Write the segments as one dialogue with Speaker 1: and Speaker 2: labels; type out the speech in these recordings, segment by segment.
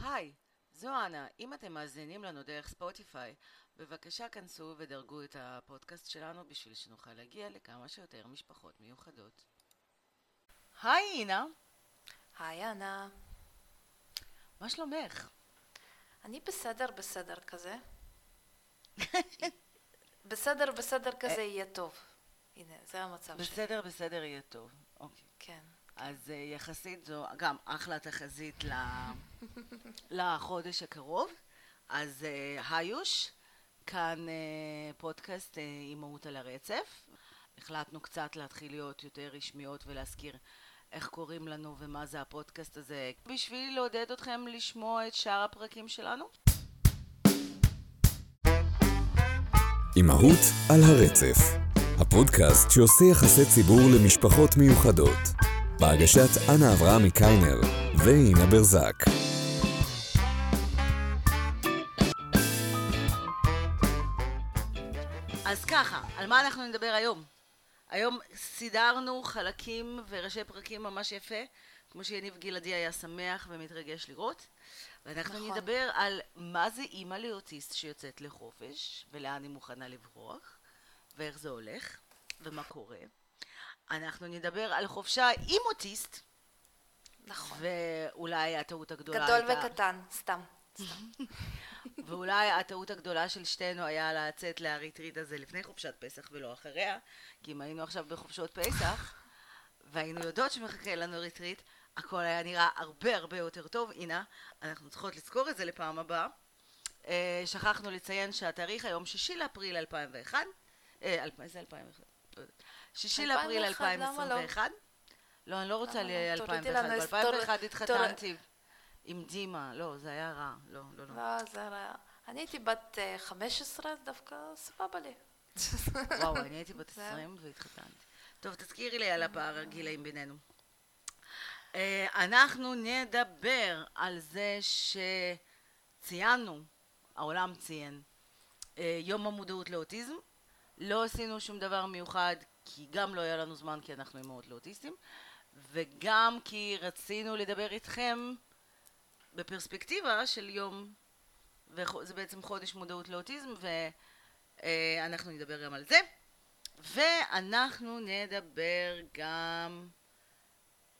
Speaker 1: היי, זו אנה. אם אתם מאזינים לנו דרך ספוטיפיי, בבקשה כנסו ודרגו את הפודקאסט שלנו בשביל שנוכל להגיע לכמה שיותר משפחות מיוחדות. היי אינה,
Speaker 2: היי אנה,
Speaker 1: מה שלומך?
Speaker 2: אני בסדר בסדר כזה. בסדר בסדר כזה יהיה טוב. הנה, זה המצב שלי.
Speaker 1: בסדר, בסדר יהיה טוב. אוקיי.
Speaker 2: כן.
Speaker 1: אז אה, יחסית זו גם אחלה תחזית לחודש הקרוב. אז אה, היוש, כאן אה, פודקאסט אימהות על הרצף. החלטנו קצת להתחיל להיות יותר רשמיות ולהזכיר איך קוראים לנו ומה זה הפודקאסט הזה, בשביל לעודד אתכם לשמוע את שאר הפרקים שלנו.
Speaker 3: אימהות על הרצף, הפודקאסט שעושה יחסי ציבור למשפחות מיוחדות, בהגשת אנה אברהמי קיינר ואינה ברזק.
Speaker 1: אז ככה, על מה אנחנו נדבר היום? היום סידרנו חלקים וראשי פרקים ממש יפה, כמו שיניב גלעדי היה שמח ומתרגש לראות. ואנחנו
Speaker 2: נכון.
Speaker 1: נדבר על מה זה אימא לאוטיסט שיוצאת לחופש, ולאן היא מוכנה לברוח, ואיך זה הולך, ומה קורה. אנחנו נדבר על חופשה עם אוטיסט,
Speaker 2: נכון.
Speaker 1: ואולי הטעות הגדולה
Speaker 2: גדול
Speaker 1: הייתה...
Speaker 2: וקטן, סתם.
Speaker 1: ואולי הטעות הגדולה של שתינו היה לצאת לריטריט הזה לפני חופשת פסח ולא אחריה, כי אם היינו עכשיו בחופשות פסח, והיינו יודעות שמחכה לנו ריטריט, הכל היה נראה הרבה הרבה יותר טוב. הנה, אנחנו צריכות לזכור את זה לפעם הבאה. אה, שכחנו לציין שהתאריך היום שישי לאפריל 2001. אה, איזה 2001? לא יודעת. שישי לאפריל
Speaker 2: 2001, למה לא?
Speaker 1: 2021. לא, אני לא רוצה
Speaker 2: למה לא? תורידי
Speaker 1: ל-2001.
Speaker 2: לנו איזה תור-
Speaker 1: ב-2001
Speaker 2: תור-
Speaker 1: התחתנתי עם דימה. לא, זה היה רע. לא, לא, לא.
Speaker 2: לא, זה רע. אני הייתי בת אה, 15, דווקא סבבה לי.
Speaker 1: וואו, אני הייתי בת
Speaker 2: זהו.
Speaker 1: 20 והתחתנתי. טוב, תזכירי לי על הפער הגילאים בינינו. אה, אנחנו נדבר על זה שציינו, העולם ציין, אה, יום המודעות לאוטיזם. לא עשינו שום דבר מיוחד, כי גם לא היה לנו זמן, כי אנחנו אימהות לאוטיסטים, וגם כי רצינו לדבר איתכם בפרספקטיבה של יום, וזה בעצם חודש מודעות לאוטיזם, ואנחנו נדבר גם על זה. ואנחנו נדבר גם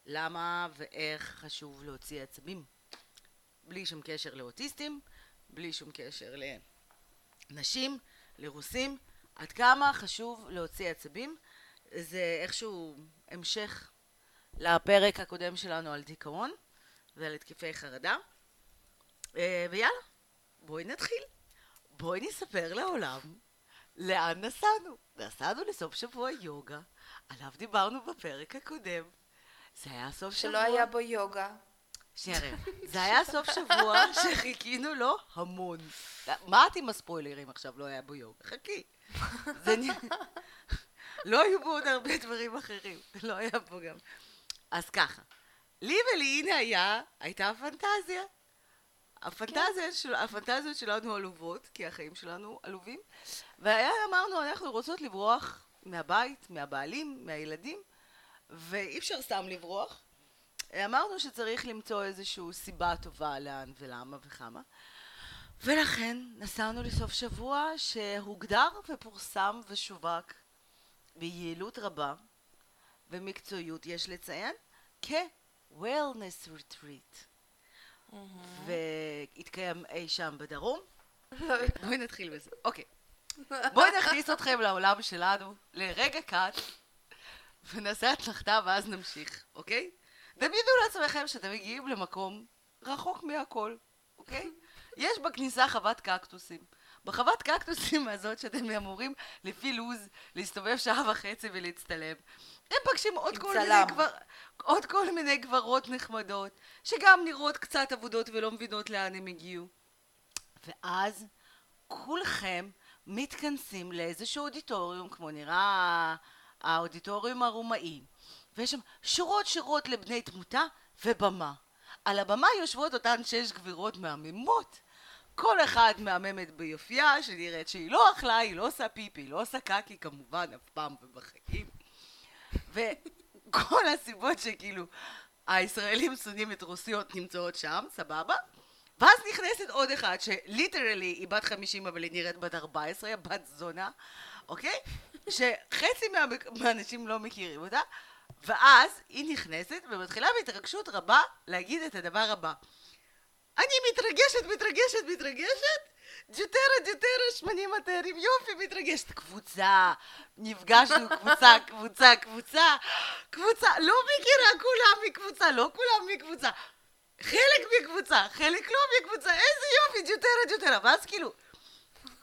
Speaker 1: למה ואיך חשוב להוציא עצבים. בלי שום קשר לאוטיסטים, בלי שום קשר לנשים, לרוסים. עד כמה חשוב להוציא עצבים. זה איכשהו המשך לפרק הקודם שלנו על דיכאון ועל התקפי חרדה. אה, ויאללה, בואי נתחיל. בואי נספר לעולם לאן נסענו. נסענו לסוף שבוע יוגה, עליו דיברנו בפרק הקודם. זה היה סוף שבוע...
Speaker 2: שלא היה בו יוגה.
Speaker 1: שנייה רגע, זה היה סוף שבוע שחיכינו לו המון. מה את עם הספוילרים עכשיו? לא היה בו יוגה. חכי. זה לא היו בו עוד הרבה דברים אחרים. לא היה בו גם. אז ככה, לי ולאינה היה, הייתה פנטזיה. הפנטזיה של, הפנטזיות שלנו עלובות, כי החיים שלנו עלובים. והיה, אמרנו, אנחנו רוצות לברוח מהבית, מהבעלים, מהילדים, ואי אפשר סתם לברוח. אמרנו שצריך למצוא איזושהי סיבה טובה לאן ולמה וכמה. ולכן נסענו לסוף שבוע שהוגדר ופורסם ושווק ביעילות רבה ומקצועיות, יש לציין, כ-Wellness Retreat. והתקיים אי שם בדרום. בואי נתחיל בזה. אוקיי. בואי נכניס אתכם לעולם שלנו לרגע קט ונעשה הצלחתה ואז נמשיך, אוקיי? דמיינו לעצמכם שאתם מגיעים למקום רחוק מהכל, אוקיי? יש בכניסה חוות קקטוסים. בחוות קקטוסים הזאת שאתם אמורים לפי לוז להסתובב שעה וחצי ולהצטלם. הם פגשים עוד כל,
Speaker 2: צלם.
Speaker 1: מיני גבר, עוד כל מיני גברות נחמדות, שגם נראות קצת אבודות ולא מבינות לאן הם הגיעו. ואז כולכם מתכנסים לאיזשהו אודיטוריום, כמו נראה האודיטוריום הרומאי, ויש שם שורות שורות לבני תמותה ובמה. על הבמה יושבות אותן שש גבירות מהממות. כל אחת מהממת ביופייה, שנראית שהיא לא אכלה, היא לא עושה פיפי, היא לא עושה קקי כמובן, אף פעם ובחיים. וכל הסיבות שכאילו הישראלים שונאים את רוסיות נמצאות שם, סבבה? ואז נכנסת עוד אחת, שליטרלי היא בת 50 אבל היא נראית בת 14, בת זונה, אוקיי? שחצי מה, מהאנשים לא מכירים אותה, ואז היא נכנסת ומתחילה בהתרגשות רבה להגיד את הדבר הבא. אני מתרגשת, מתרגשת, מתרגשת, ג'וטרה, ג'וטרה, שמנים מטרים, יופי, מתרגשת. קבוצה, נפגשנו, קבוצה, קבוצה, קבוצה, קבוצה, לא מכירה כולם מקבוצה, לא כולם מקבוצה. חלק מקבוצה, חלק לא מקבוצה, איזה יופי, ג'וטרה, ג'וטרה. ואז כאילו,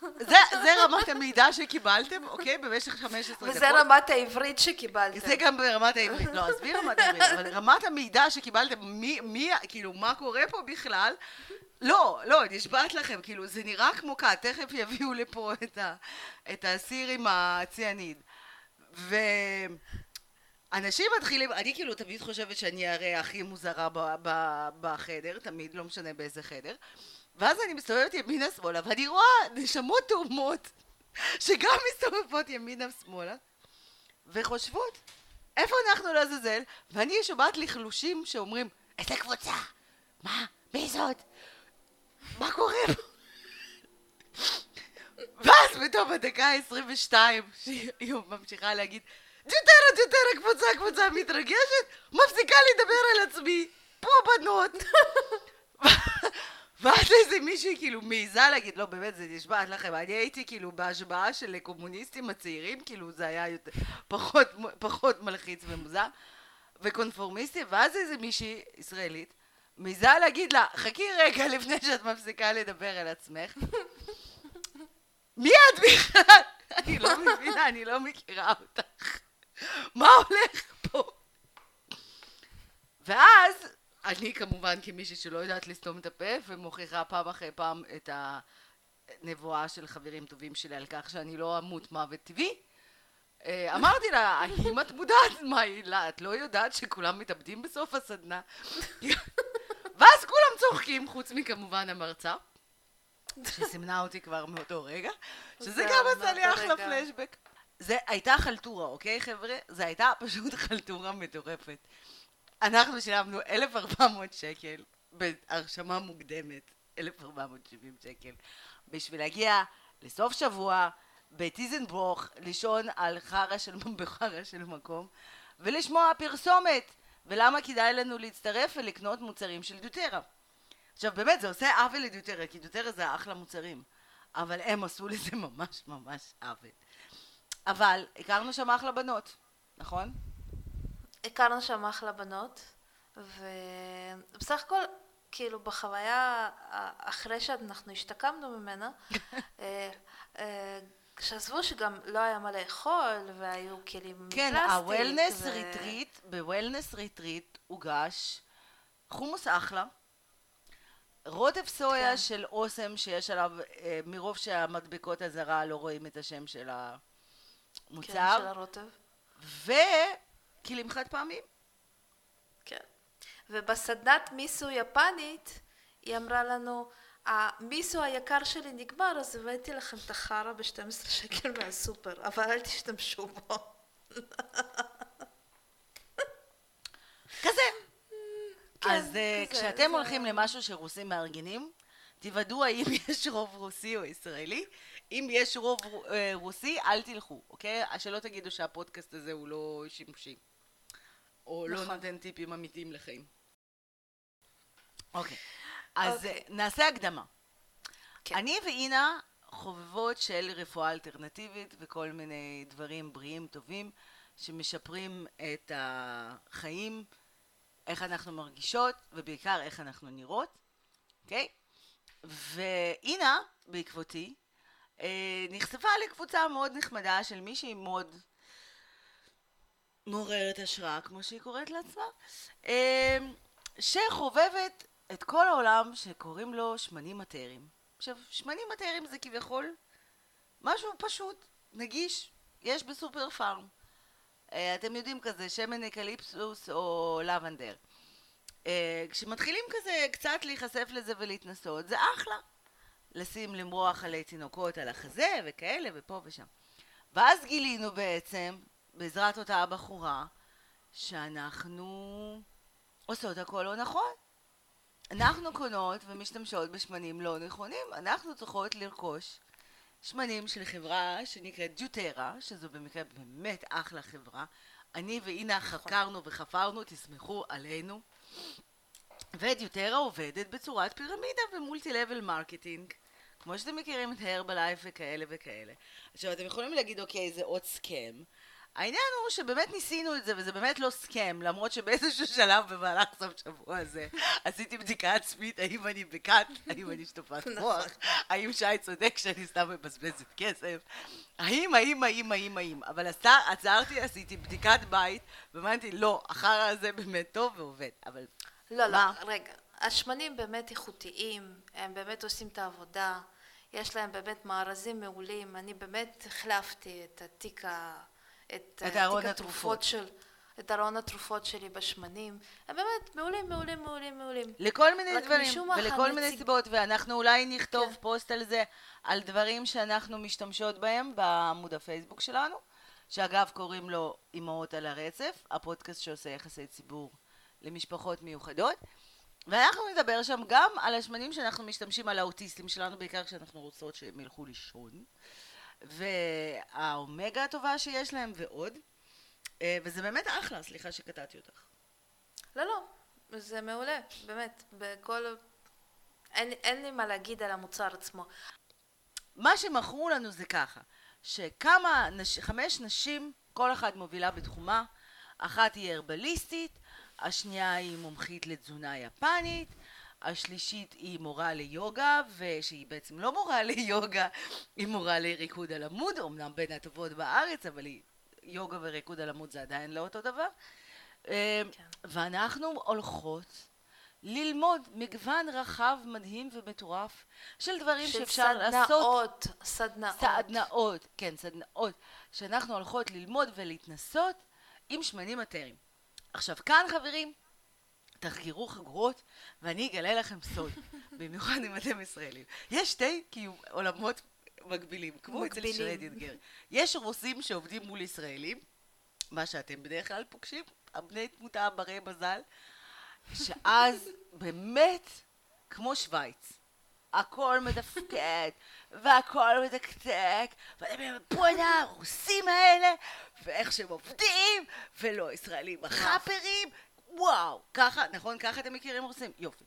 Speaker 1: זה, זה רמת המידע שקיבלתם, אוקיי? במשך 15 דקות.
Speaker 2: וזה רמת העברית שקיבלתם.
Speaker 1: זה גם ברמת העברית, לא, עזבי רמת העברית, אבל רמת המידע שקיבלתם, מי, מי, כאילו, מה קורה פה בכלל, לא, לא, נשבעת לכם, כאילו, זה נראה כמו כת, תכף יביאו לפה את, ה, את הסיר עם הציאניד. ואנשים מתחילים, אני כאילו תמיד חושבת שאני הרי הכי מוזרה ב, ב, בחדר, תמיד, לא משנה באיזה חדר. ואז אני מסתובבת ימינה שמאלה, ואני רואה נשמות תאומות, שגם מסתובבות ימינה שמאלה, וחושבות, איפה אנחנו לעזאזל? ואני שומעת לחלושים שאומרים, איזה קבוצה? מה? מי זאת? מה קורה? ואז בתום הדקה ה-22, שהיא ממשיכה להגיד, ג'וטרה, ג'וטרה, קבוצה, קבוצה, מתרגשת, מפסיקה לדבר על עצמי, פה בנות. ואז איזה מישהי כאילו מעיזה להגיד, לא באמת זה נשבעת לכם, אני הייתי כאילו בהשבעה של קומוניסטים הצעירים, כאילו זה היה יותר, פחות, פחות מלחיץ ומוזר, וקונפורמיסטי, ואז איזה מישהי ישראלית מעיזה להגיד לה, חכי רגע לפני שאת מפסיקה לדבר על עצמך. מי את בכלל? אני לא מבינה, אני לא מכירה אותך. מה הולך פה? ואז אני כמובן כמישהי שלא יודעת לסתום את הפה ומוכיחה פעם אחרי פעם את הנבואה של חברים טובים שלי על כך שאני לא אמות מוות טבעי אה, אמרתי לה, האם את מודעת מה היא? לה, את לא יודעת שכולם מתאבדים בסוף הסדנה? ואז כולם צוחקים, חוץ מכמובן המרצה, שסימנה אותי כבר מאותו רגע, שזה גם עשה לי אחלה פלשבק. זה הייתה חלטורה, אוקיי חבר'ה? זה הייתה פשוט חלטורה מטורפת. אנחנו שילמנו 1,400 שקל בהרשמה מוקדמת, 1,470 שקל, בשביל להגיע לסוף שבוע בטיזנבוך, לישון על חרא של, של מקום, ולשמוע פרסומת, ולמה כדאי לנו להצטרף ולקנות מוצרים של דוטרה. עכשיו באמת זה עושה עוול לדוטרה, כי דוטרה זה אחלה מוצרים, אבל הם עשו לזה ממש ממש עוול. אבל הכרנו שם אחלה בנות, נכון?
Speaker 2: הכרנו שם אחלה בנות, ובסך הכל, כאילו בחוויה, אחרי שאנחנו השתקמנו ממנה, אה, אה, עזבו שגם לא היה מה לאכול, והיו כלים
Speaker 1: כן, מפלסטיק. כן, הוולנס ו... retreat, ב wellness retreat הוגש חומוס אחלה, רוטב סויה כן. של אוסם שיש עליו, אה, מרוב שהמדבקות אזהרה לא רואים את השם של המוצר. כן,
Speaker 2: של הרוטב.
Speaker 1: כלים חד פעמים.
Speaker 2: כן. ובסדנת מיסו יפנית, היא אמרה לנו, המיסו היקר שלי נגמר, אז הבאתי לכם את החרא ב-12 שקל מהסופר, אבל אל תשתמשו בו.
Speaker 1: כזה. כן, אז כזה, כשאתם זה... הולכים למשהו שרוסים מארגנים, תוודאו האם יש רוב רוסי או ישראלי. אם יש רוב אה, רוסי, אל תלכו, אוקיי? שלא תגידו שהפודקאסט הזה הוא לא שימושי. או לא נכון. לא נותן טיפים אמיתיים לחיים. אוקיי, אז אוקיי. נעשה הקדמה. כן. אני ואינה חובבות של רפואה אלטרנטיבית וכל מיני דברים בריאים טובים שמשפרים את החיים, איך אנחנו מרגישות ובעיקר איך אנחנו נראות, אוקיי? ואינה, בעקבותי, אה, נחשפה לקבוצה מאוד נחמדה של מישהי מאוד מעוררת השראה, כמו שהיא קוראת לעצמה, אמ, שחובבת את כל העולם שקוראים לו שמנים אתריים. עכשיו, שמנים אתריים זה כביכול משהו פשוט, נגיש, יש בסופר פארם. אה, אתם יודעים כזה, שמן אקליפסוס או לבנדר. אה, כשמתחילים כזה קצת להיחשף לזה ולהתנסות, זה אחלה. לשים למרוח עלי תינוקות על החזה וכאלה ופה ושם. ואז גילינו בעצם בעזרת אותה הבחורה, שאנחנו עושות הכל לא נכון. אנחנו קונות ומשתמשות בשמנים לא נכונים, אנחנו צריכות לרכוש שמנים של חברה שנקראת doTERRA, שזו במקרה באמת אחלה חברה. אני ואינה
Speaker 2: נכון.
Speaker 1: חקרנו וחפרנו, תסמכו עלינו. ו doTERRA עובדת בצורת פירמידה ו multi level marketing. כמו שאתם מכירים את Herbalife וכאלה וכאלה. עכשיו אתם יכולים להגיד אוקיי זה עוד סכם. העניין הוא שבאמת ניסינו את זה וזה באמת לא סכם למרות שבאיזשהו שלב במהלך סוף שבוע הזה עשיתי בדיקה עצמית האם אני בכת, האם אני שטופת מוח, האם שי צודק שאני סתם מבזבזת כסף, האם, האם, האם, האם, האם, אבל עצרתי, עשיתי בדיקת בית ואמרתי לא, החרא הזה באמת טוב ועובד, אבל
Speaker 2: לא, לא? רגע. השמנים באמת איכותיים, הם באמת עושים את העבודה, יש להם באמת מארזים מעולים. אני באמת החלפתי את התיק ה... את,
Speaker 1: את
Speaker 2: אה,
Speaker 1: ארון
Speaker 2: תיק
Speaker 1: התרופות.
Speaker 2: של... את ארון התרופות שלי בשמנים. הם באמת מעולים, מעולים, מעולים, מעולים.
Speaker 1: לכל מיני דברים, ולכל מיני
Speaker 2: הנציג-
Speaker 1: סיבות, ואנחנו אולי נכתוב
Speaker 2: כן.
Speaker 1: פוסט על זה, על דברים שאנחנו משתמשות בהם בעמוד הפייסבוק שלנו, שאגב קוראים לו אמהות על הרצף, הפודקאסט שעושה יחסי ציבור למשפחות מיוחדות, ואנחנו נדבר שם גם על השמנים שאנחנו משתמשים על האוטיסטים שלנו, בעיקר כשאנחנו רוצות שהם ילכו לישון, והאומגה הטובה שיש להם ועוד, אה, וזה באמת אחלה, סליחה שקטעתי אותך.
Speaker 2: לא, לא, זה מעולה, באמת. בכל... אין, אין לי מה להגיד על המוצר עצמו.
Speaker 1: מה שמכרו לנו זה ככה, שכמה, נש... חמש נשים, כל אחת מובילה בתחומה, אחת היא הרבליסטית, השנייה היא מומחית לתזונה יפנית, השלישית היא מורה ליוגה, ושהיא בעצם לא מורה ליוגה, היא מורה לריקוד על עמוד, אמנם בין הטובות בארץ, אבל היא... יוגה וריקוד על עמוד זה עדיין לא אותו דבר. אה,
Speaker 2: כן.
Speaker 1: ואנחנו הולכות ללמוד מגוון רחב, מדהים ומטורף של דברים
Speaker 2: של
Speaker 1: שאפשר לעשות
Speaker 2: סדנאות, סדנאות.
Speaker 1: סדנאות, כן, סדנאות, שאנחנו הולכות ללמוד ולהתנסות עם שמנים מטריים. עכשיו כאן חברים, תחקרו חגורות ואני אגלה לכם סוד, במיוחד אם אתם ישראלים. יש שתי כאילו עולמות מקבילים, כמו אצל
Speaker 2: מקבילים.
Speaker 1: שרדי אתגר. יש רוסים שעובדים מול ישראלים, מה שאתם בדרך כלל פוגשים, הבני תמותה ברי מזל, שאז באמת כמו שווייץ. הכל מתפקד, והכל מתקתק, ואתם בואנה, הרוסים האלה, ואיך שהם עובדים, ולא ישראלים החאפרים, וואו, ככה, נכון? ככה אתם מכירים רוסים? יופי.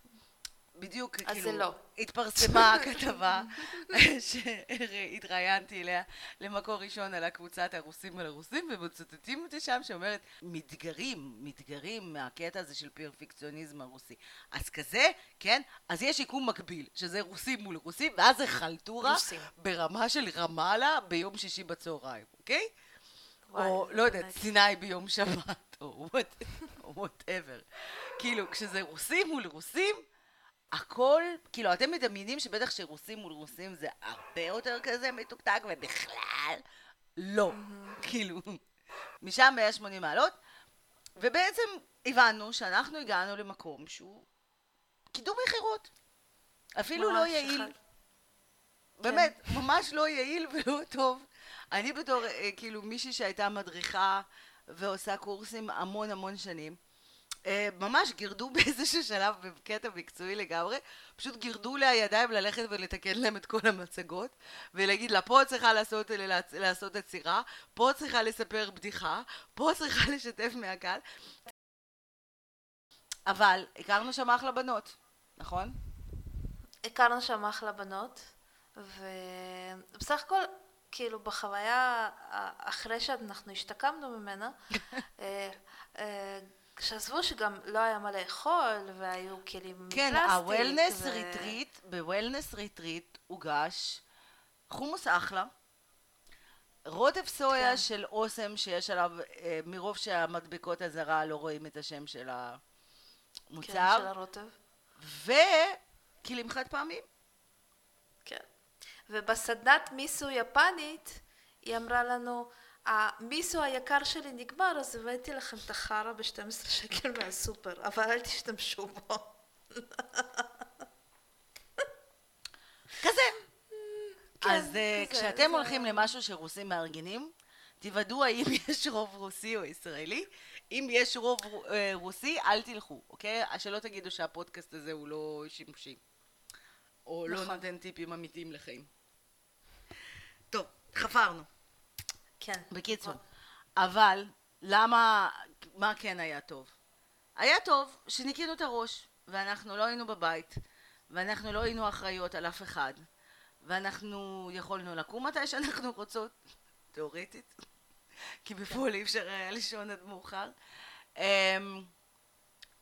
Speaker 1: בדיוק,
Speaker 2: אז
Speaker 1: כאילו,
Speaker 2: לא.
Speaker 1: התפרסמה הכתבה שהתראיינתי אליה למקור ראשון על הקבוצת הרוסים על הרוסים, ומצטטים אותי שם שאומרת, מתגרים, מתגרים מהקטע הזה של פרפקציוניזם הרוסי. אז כזה, כן, אז יש יקום מקביל, שזה רוסים מול רוסים, ואז זה חלטורה. ברמה של רמאללה ביום שישי בצהריים, אוקיי?
Speaker 2: וואי,
Speaker 1: או לא יודעת. סיני ביום שבת, או וואטאבר. כאילו, כשזה רוסים מול רוסים, הכל, כאילו, אתם מדמיינים שבטח שרוסים מול רוסים זה הרבה יותר כזה מתוקתק, ובכלל, לא. כאילו, משם 180 מעלות, ובעצם הבנו שאנחנו הגענו למקום שהוא קידום מכירות. אפילו לא יעיל. באמת, ממש לא יעיל ולא טוב. אני בתור, אה, כאילו, מישהי שהייתה מדריכה ועושה קורסים המון המון שנים, אה, ממש גירדו באיזשהו שלב, בקטע מקצועי לגמרי, פשוט גירדו לי הידיים ללכת ולתקן להם את כל המצגות, ולהגיד לה, פה את צריכה לעשות, לעשות עצירה, פה את צריכה לספר בדיחה, פה את צריכה לשתף מהקהל. אבל הכרנו שם אחלה בנות, נכון?
Speaker 2: הכרנו שם אחלה בנות, ובסך הכל, כאילו, בחוויה, ה- אחרי שאנחנו השתקמנו ממנה, אה, אה, עזבו שגם לא היה מה לאכול, והיו כלים
Speaker 1: כן,
Speaker 2: מפלסטיק,
Speaker 1: ה wellness
Speaker 2: ו-
Speaker 1: retreat, ב wellness retreat הוגש חומוס אחלה, רוטב סויה
Speaker 2: כן.
Speaker 1: של אוסם שיש עליו, אה, מרוב שהמדבקות אזהרה לא רואים את השם של
Speaker 2: כן, של
Speaker 1: המוצר,
Speaker 2: הרוטב.
Speaker 1: וכלים חד פעמיים.
Speaker 2: ובסדנת מיסו יפנית, היא אמרה לנו, המיסו היקר שלי נגמר, אז הבאתי לכם את החרא ב-12 שקל מהסופר, אבל אל תשתמשו בו.
Speaker 1: כזה.
Speaker 2: כן,
Speaker 1: אז אה,
Speaker 2: כזה,
Speaker 1: כשאתם
Speaker 2: זה-
Speaker 1: הולכים למשהו שרוסים מארגנים, תוודאו האם יש רוב רוסי או ישראלי. אם יש רוב אה, רוסי, אל תלכו, אוקיי? שלא תגידו שהפודקאסט הזה הוא לא שימושי. או לא
Speaker 2: נכון.
Speaker 1: נותן טיפים אמיתיים לחיים. טוב, חפרנו.
Speaker 2: כן.
Speaker 1: בקיצור, אבל למה, מה כן היה טוב? היה טוב שניקינו את הראש, ואנחנו לא היינו בבית, ואנחנו לא היינו אחראיות על אף אחד, ואנחנו יכולנו לקום מתי שאנחנו רוצות, תאורטית, כי בפועל אי אפשר היה לישון עד מאוחר, אמ,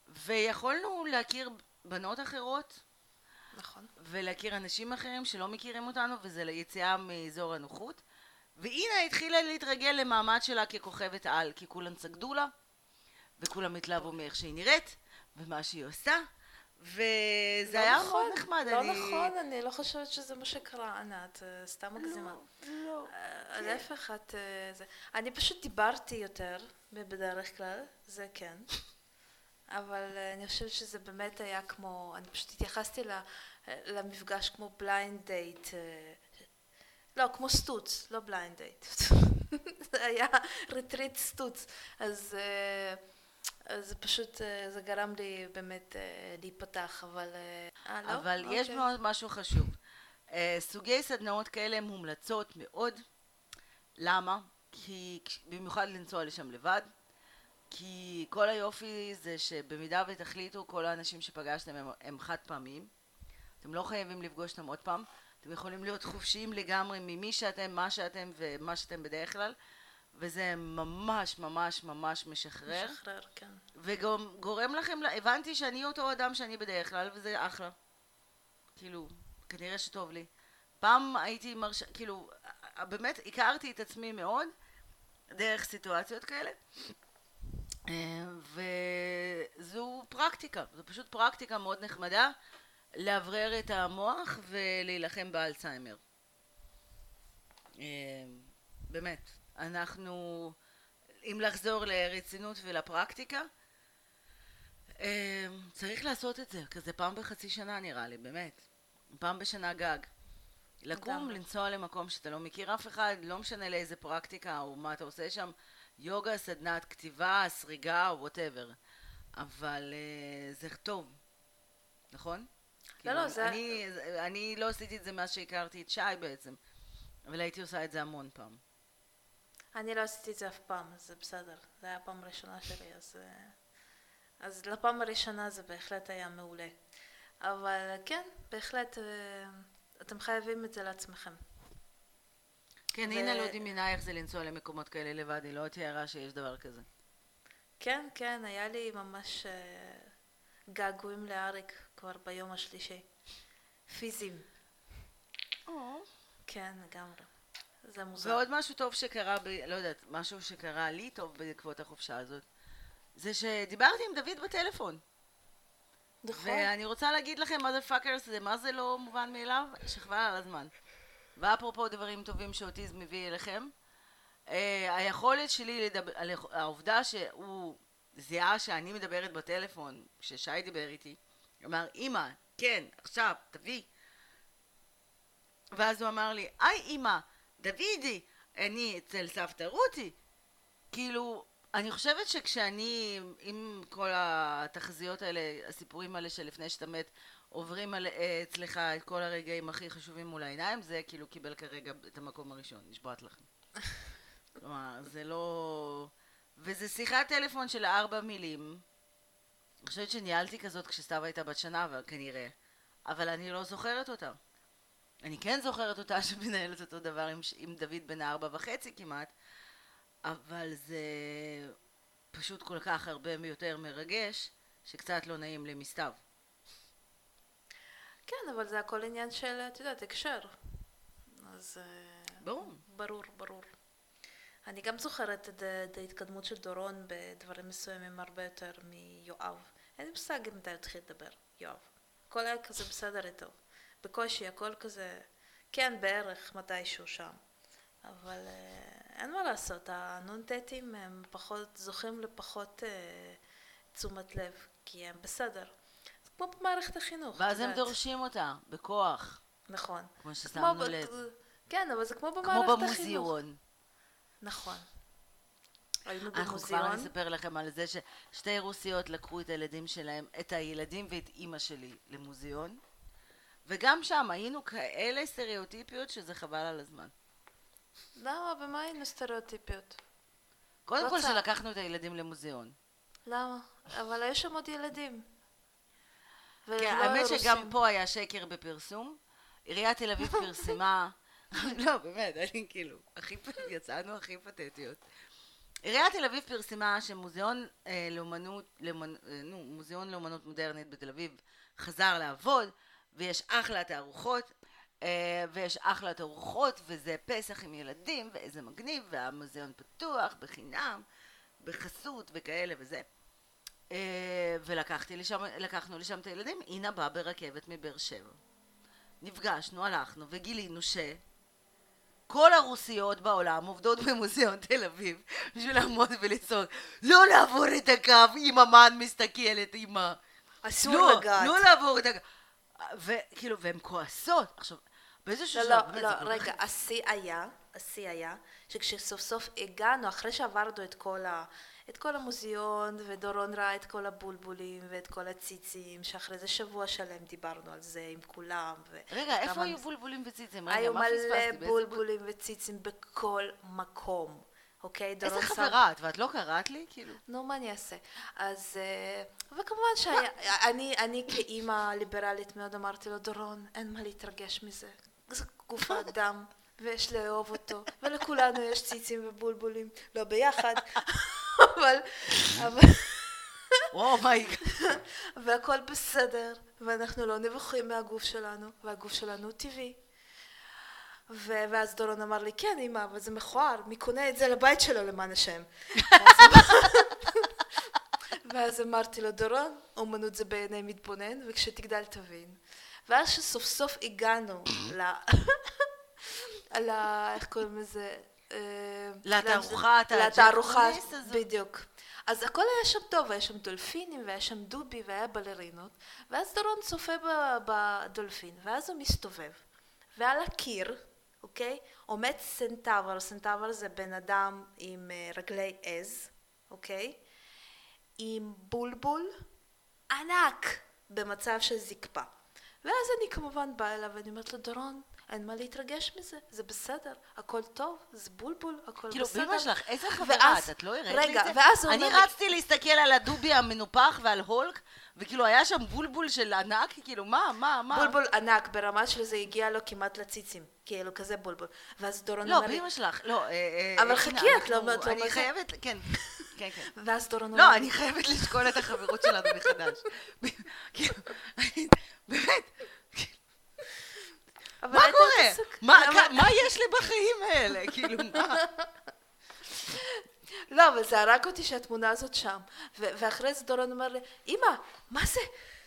Speaker 1: ויכולנו להכיר בנות אחרות,
Speaker 2: נכון.
Speaker 1: ולהכיר אנשים אחרים שלא מכירים אותנו, וזה ליציאה מאזור הנוחות. והנה התחילה להתרגל למעמד שלה ככוכבת על, כי כולם סגדו לה, וכולם התלהבו מאיך שהיא נראית, ומה שהיא עושה, וזה
Speaker 2: לא
Speaker 1: היה
Speaker 2: נכון,
Speaker 1: מאוד נחמד.
Speaker 2: לא
Speaker 1: אני...
Speaker 2: נכון, אני לא חושבת שזה מה שקרה, ענת, אה, סתם מגזימה.
Speaker 1: לא, לא.
Speaker 2: אה, להפך, את... אה, זה- אני פשוט דיברתי יותר בדרך כלל, זה כן. אבל אה, אני חושבת שזה באמת היה כמו, אני פשוט התייחסתי ל- למפגש כמו blind date. לא, כמו סטוץ, לא blind date. זה היה ריטריט סטוץ. אז אה, זה פשוט, אה, זה גרם לי באמת אה, להיפתח, אבל... אה, אה, לא?
Speaker 1: אבל יש
Speaker 2: אוקיי.
Speaker 1: מאוד משהו חשוב. אה, סוגי סדנאות כאלה הן מומלצות מאוד. למה? כי במיוחד לנסוע לשם לבד. כי כל היופי זה שבמידה ותחליטו, כל האנשים שפגשתם הם, הם חד פעמיים. אתם לא חייבים לפגוש אותם עוד פעם. אתם יכולים להיות חופשיים לגמרי ממי שאתם, מה שאתם ומה שאתם בדרך כלל. וזה ממש ממש ממש משחרר.
Speaker 2: משחרר, כן.
Speaker 1: וגם גורם לכם, הבנתי שאני אותו אדם שאני בדרך כלל, וזה אחלה. כאילו, כנראה שטוב לי. פעם הייתי מרשה, כאילו, באמת הכרתי את עצמי מאוד דרך סיטואציות כאלה. אה, וזו פרקטיקה, זו פשוט פרקטיקה מאוד נחמדה לאוורר את המוח ולהילחם באלצהיימר. אה, באמת, אנחנו, אם לחזור לרצינות ולפרקטיקה, אה, צריך לעשות את זה, כזה פעם בחצי שנה נראה לי, באמת. פעם בשנה גג. לקום. לנסוע למקום שאתה לא מכיר אף אחד, לא משנה לאיזה פרקטיקה או מה אתה עושה שם, יוגה, סדנת כתיבה, סריגה או וואטאבר. אבל אה, זה טוב, נכון?
Speaker 2: לא, לא, זה-
Speaker 1: אני, אני לא עשיתי את זה מאז שהכרתי את שי בעצם, אבל הייתי עושה את זה המון פעם.
Speaker 2: אני לא עשיתי את זה אף פעם, אז זה בסדר. זה היה הפעם הראשונה שלי, אז... אה, אז לפעם הראשונה זה בהחלט היה מעולה. אבל כן, בהחלט, אה, אתם חייבים את זה לעצמכם.
Speaker 1: כן, הנה לא דמיינה איך זה לנסוע למקומות כאלה לבד, היא לא תיארה שיש דבר כזה.
Speaker 2: כן, כן, היה לי ממש אה, געגועים לאריק כבר ביום השלישי. פיזיים. כן, לגמרי. זה מוזר.
Speaker 1: ועוד משהו טוב שקרה, ב, לא יודעת, משהו שקרה לי טוב בעקבות החופשה הזאת, זה שדיברתי עם דוד בטלפון.
Speaker 2: נכון.
Speaker 1: ואני רוצה להגיד לכם, מה זה פאקרס, זה מה זה לא מובן מאליו, שחבל על הזמן. ואפרופו דברים טובים שאוטיזם מביא אליכם, אה, היכולת שלי לדבר, על העובדה שהוא זיהה שאני מדברת בטלפון, כששי דיבר איתי, אמר, אמא, כן, עכשיו, תביא. ואז הוא אמר לי, היי אמא, דוידי, אני אצל סבתא רותי. כאילו, אני חושבת שכשאני, עם כל התחזיות האלה, הסיפורים האלה שלפני שאתה מת, עוברים על, אה, אצלך את כל הרגעים הכי חשובים מול העיניים, זה כאילו קיבל כרגע את המקום הראשון, נשבעת לכם. כלומר, זה לא... וזה שיחת טלפון של ארבע מילים. אני חושבת שניהלתי כזאת כשסתיו הייתה בת שנה, אבל כנראה. אבל אני לא זוכרת אותה. אני כן זוכרת אותה שמנהלת אותו דבר עם, עם דוד בן הארבע וחצי כמעט, אבל זה פשוט כל כך הרבה יותר מרגש, שקצת לא נעים לי מסתיו.
Speaker 2: כן, אבל זה הכל עניין של, את יודעת, הקשר. אז... אה,
Speaker 1: ברור.
Speaker 2: ברור, ברור. אני גם זוכרת את, את ההתקדמות של דורון בדברים מסוימים הרבה יותר מיואב. אין לי מושג אם אתה התחיל לדבר, יואב. הכל היה כזה בסדר איתו. בקושי, הכל כזה, כן, בערך מתישהו שם. אבל אה, אין מה לעשות, הנ"טים הם פחות, זוכים לפחות אה, תשומת לב, כי הם בסדר. כמו במערכת החינוך,
Speaker 1: ואז הם. דורשים אותה, בכוח,
Speaker 2: נכון.
Speaker 1: כמו ששמנו
Speaker 2: כמו
Speaker 1: לב.
Speaker 2: כן, אבל זה כמו במערכת
Speaker 1: כמו
Speaker 2: החינוך.
Speaker 1: במוזיאון.
Speaker 2: נכון. היינו
Speaker 1: אנחנו כבר. נספר לכם על זה ששתי רוסיות לקחו את הילדים שלהם, את הילדים ואת אימא שלי למוזיאון, וגם שם היינו כאלה סטריאוטיפיות שזה חבל על הזמן.
Speaker 2: למה? במה היינו סטריאוטיפיות?
Speaker 1: קודם כל. שלקחנו את הילדים למוזיאון.
Speaker 2: למה? אבל היו שם עוד ילדים.
Speaker 1: כן, האמת. שגם פה היה שקר בפרסום. עיריית תל אביב פרסמה, לא באמת, אני כאילו, הכי, יצאנו הכי פתטיות. עיריית תל אביב פרסמה שמוזיאון אה, לאומנות, לאומנ, אה, נו, מוזיאון לאומנות מודרנית בתל אביב חזר לעבוד, ויש אחלה תערוכות, אה, ויש אחלה תערוכות, וזה פסח עם ילדים, ואיזה מגניב, והמוזיאון פתוח, בחינם, בחסות וכאלה וזה. אה, ולקחתי לשם, לקחנו לשם את הילדים, אינה באה ברכבת מבאר שבע. נפגשנו, הלכנו וגילינו שכל הרוסיות בעולם עובדות במוזיאון תל אביב בשביל לעמוד ולצעוק לא לעבור את הקו אם המן מסתכלת עם ה...
Speaker 2: אסור
Speaker 1: לא,
Speaker 2: לגעת.
Speaker 1: לא לעבור את הקו. וכאילו, והן כועסות. עכשיו, באיזשהו
Speaker 2: לא. לא, לא,
Speaker 1: כל
Speaker 2: רגע, השיא היה, השיא היה, שכשסוף סוף הגענו, אחרי שעברנו את כל, ה, את כל המוזיאון, ודורון ראה את כל הבולבולים ואת כל הציצים, שאחרי זה שבוע שלם דיברנו על זה עם כולם. ו-
Speaker 1: רגע, איפה
Speaker 2: כמה-
Speaker 1: היו בולבולים וציצים?
Speaker 2: היו מלא?
Speaker 1: באיזה בול-
Speaker 2: בולבולים וציצים בכל מקום, אוקיי?
Speaker 1: איזה
Speaker 2: דורון
Speaker 1: חברה את? ואת לא קראת לי? כאילו...
Speaker 2: נו, מה אני אעשה? אז... אה, וכמובן שאני אני כאימא ליברלית מאוד אמרתי לו, דורון, אין מה להתרגש מזה. זה גוף האדם, ויש לאהוב אותו, ולכולנו יש ציצים ובולבולים. לא ביחד, אבל... אבל...
Speaker 1: מי...
Speaker 2: והכל בסדר, ואנחנו לא נבוכים מהגוף שלנו, והגוף שלנו הוא טבעי. ו- ואז דורון אמר לי, כן אמא, אבל זה מכוער, מי קונה את זה לבית שלו למען השם? ואז אמרתי לו, דורון, אומנות זה בעיני מתבונן, וכשתגדל תבין. ואז שסוף סוף הגענו ל... ל... איך קוראים לזה? אה,
Speaker 1: הג'קוניס הזאת?
Speaker 2: בדיוק. אז הכל היה שם טוב, היה שם דולפינים, והיה שם דובי, והיה בלרינות, ואז דורון צופה ב- בדולפין, ואז הוא מסתובב, ועל הקיר, אוקיי, עומד סנטבר, סנטבר זה בן אדם עם אה, רגלי עז, אוקיי, עם בולבול ענק במצב של זקפה. ואז אני כמובן באה אליו ואני אומרת לו, דורון, אין מה להתרגש מזה, זה בסדר, הכל טוב, זה בולבול, הכל
Speaker 1: כאילו,
Speaker 2: בסדר.
Speaker 1: באמא שלך, איזה חברה
Speaker 2: ואז-
Speaker 1: את? לא הראית לי
Speaker 2: רגע,
Speaker 1: את זה?
Speaker 2: ואז הוא
Speaker 1: אני
Speaker 2: אומר לי-
Speaker 1: רצתי להסתכל על הדובי המנופח ועל הולק, וכאילו היה שם בולבול של ענק, כאילו, מה, מה, מה?
Speaker 2: בולבול ענק, ברמה של זה הגיע לו כמעט לציצים, כאילו כזה בולבול. ואז דורון
Speaker 1: לא,
Speaker 2: אומר לי,
Speaker 1: באמא שלך, לא, אה, אה,
Speaker 2: אבל
Speaker 1: הנה,
Speaker 2: חכי, את לא- את לא
Speaker 1: אני. חייבת, כן, כן, כן.
Speaker 2: ואז דורון אומר
Speaker 1: לא, אני חייבת לשקול את החברות שלנו מחדש. כאילו, אני- באמת, מה קורה? מה יש לי בחיים האלה? כאילו, מה?
Speaker 2: לא, אבל זה הרג אותי שהתמונה הזאת שם. ואחרי זה דורון אומר לי, אמא, מה זה?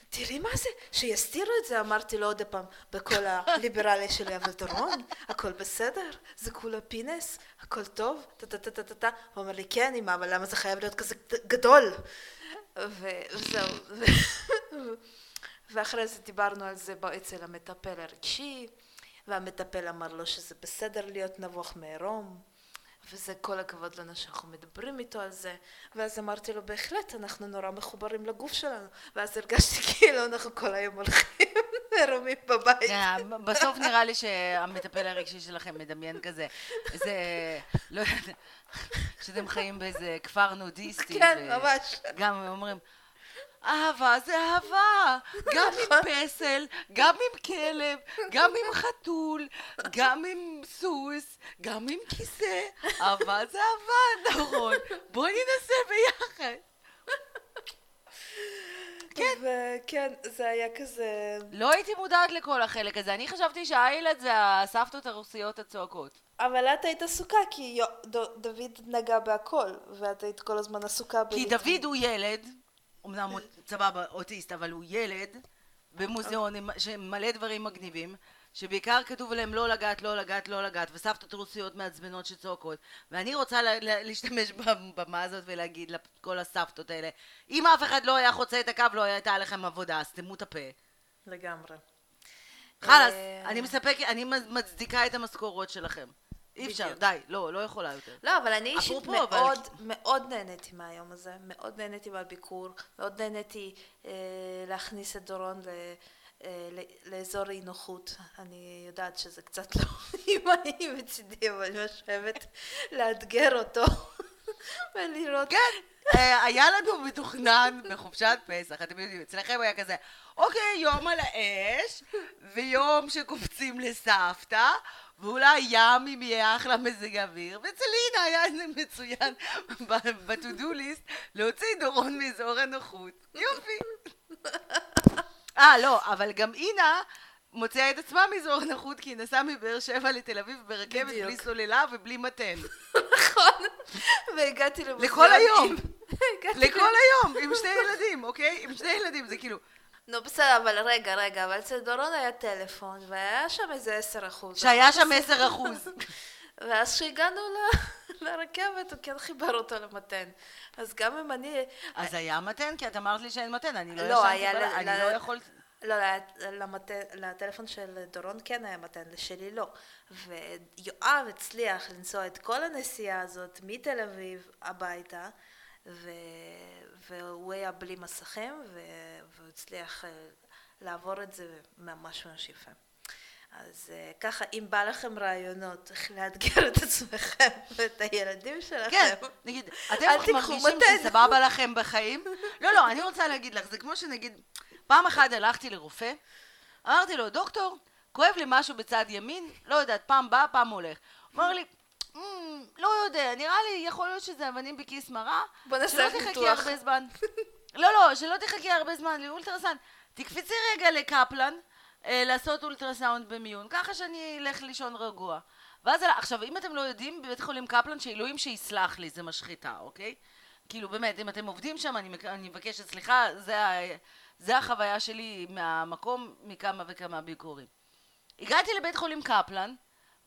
Speaker 2: תראי מה זה, שיסתירו את זה, אמרתי לו עוד פעם, בקול הליברלי שלי, אבל דורון, הכל בסדר, זה כולה פינס, הכל טוב, טה טה טה טה טה טה, הוא אומר לי, כן אמא, אבל למה זה חייב להיות כזה גדול? וזהו. ואחרי זה דיברנו על זה אצל המטפל הרגשי, והמטפל אמר לו שזה בסדר להיות נבוך מעירום. וזה כל הכבוד לנו שאנחנו מדברים איתו על זה, ואז אמרתי לו, בהחלט, אנחנו נורא מחוברים לגוף שלנו, ואז הרגשתי כאילו אנחנו כל היום הולכים עירומים בבית.
Speaker 1: כן, בסוף נראה לי שהמטפל הרגשי שלכם מדמיין כזה, איזה, לא יודעת, שאתם חיים באיזה כפר נודיסטי.
Speaker 2: כן, ממש.
Speaker 1: גם אומרים, אהבה זה אהבה, גם עם פסל, גם עם כלב, גם עם חתול, גם עם סוס, גם עם כיסא, אהבה זה אהבה, נכון, בואי ננסה ביחד.
Speaker 2: כן. וכן, זה היה כזה...
Speaker 1: לא הייתי מודעת לכל החלק הזה, אני חשבתי שהאיילת זה הסבתות הרוסיות הצועקות.
Speaker 2: אבל את היית עסוקה, כי דוד נגע בהכל, ואת היית כל הזמן עסוקה
Speaker 1: כי דוד הוא ילד, אמנם הוא סבבה אוטיסט, אבל הוא ילד במוזיאון עם- שמלא דברים מגניבים, שבעיקר כתוב עליהם לא לגעת, לא לגעת, לא לגעת, וסבתות רוסיות מעצבנות שצועקות. ואני רוצה להשתמש בבמה הזאת ולהגיד לכל הסבתות האלה, אם אף אחד לא היה חוצה את הקו, לא הייתה לכם עבודה, אז תמו את הפה.
Speaker 2: לגמרי.
Speaker 1: חלאס,
Speaker 2: אה,
Speaker 1: אני מספק, אני מצדיקה את המשכורות שלכם. אי אפשר. די, לא, לא יכולה יותר.
Speaker 2: לא, אבל אני אישית
Speaker 1: אפרופו, אבל-
Speaker 2: מאוד מאוד נהניתי מהיום הזה, מאוד נהניתי מהביקור, מאוד נהניתי אה, להכניס את דורון ל, אה, ל- לאזור אי נוחות. אני יודעת שזה קצת לא אימהי מצידי, אבל אני אוהבת לאתגר אותו ולראות.
Speaker 1: כן, אה, היה לנו מתוכנן בחופשת פסח, אתם יודעים, אצלכם היה כזה, אוקיי, יום על האש, ויום שקופצים לסבתא, ואולי ים אם יהיה אחלה מזג אוויר, ואצל לינה היה איזה מצוין ב-to-do list להוציא דורון מאזור הנוחות. יופי. אה, לא, אבל גם אינה מוציאה את עצמה מאזור הנוחות כי היא נסעה מבאר שבע לתל אביב ברכבת. בלי סוללה ובלי מתן.
Speaker 2: נכון. והגעתי למוזיאון.
Speaker 1: לכל היום. לכל היום, עם שני ילדים, אוקיי? עם שני ילדים, זה כאילו...
Speaker 2: נו בסדר, אבל רגע, רגע, אבל אצל דורון היה טלפון, והיה שם איזה עשר אחוז.
Speaker 1: שהיה שם עשר אחוז.
Speaker 2: ואז כשהגענו ל- לרכבת, הוא כן חיבר אותו למתן. אז גם אם אני...
Speaker 1: אז היה מתן? כי את אמרת לי שאין מתן, אני לא
Speaker 2: לא,
Speaker 1: ישנתי בלילה, אני לא יכולתי...
Speaker 2: לא, למט- לטלפון של דורון כן היה מתן, לשלי לא. ויואב הצליח לנסוע את כל הנסיעה הזאת מתל אביב הביתה, ו... והוא היה בלי מסכים. והוא הצליח אה, לעבור את זה ממש ממש יפה. אז אה, ככה, אם בא לכם רעיונות איך לאתגר את עצמכם ואת הילדים שלכם,
Speaker 1: כן, נגיד, אתם מרגישים. שסבבה לכם בחיים? לא, לא, אני רוצה להגיד לך, זה כמו שנגיד, פעם אחת הלכתי לרופא, אמרתי לו, דוקטור, כואב לי משהו בצד ימין, לא יודעת, פעם בא, פעם הולך. אמר לי, "אמ, לא יודע, נראה לי, יכול להיות שזה אבנים בכיס מרה,
Speaker 2: בוא נעשה
Speaker 1: שלא
Speaker 2: לך
Speaker 1: תחכי
Speaker 2: ניתוח."
Speaker 1: הרבה זמן. לא, לא, שלא תחכי הרבה זמן לאולטרסאונד. תקפצי רגע לקפלן, אה, לעשות אולטרסאונד במיון, ככה שאני אלך לישון רגוע. ואז, עכשיו, אם אתם לא יודעים, בבית חולים קפלן, שאלוהים שיסלח לי, זה משחיתה, אוקיי? כאילו, באמת, אם אתם עובדים שם, אני, אני מבקשת סליחה, זה, ה- זה החוויה שלי מהמקום, מכמה וכמה ביקורים. הגעתי לבית חולים קפלן,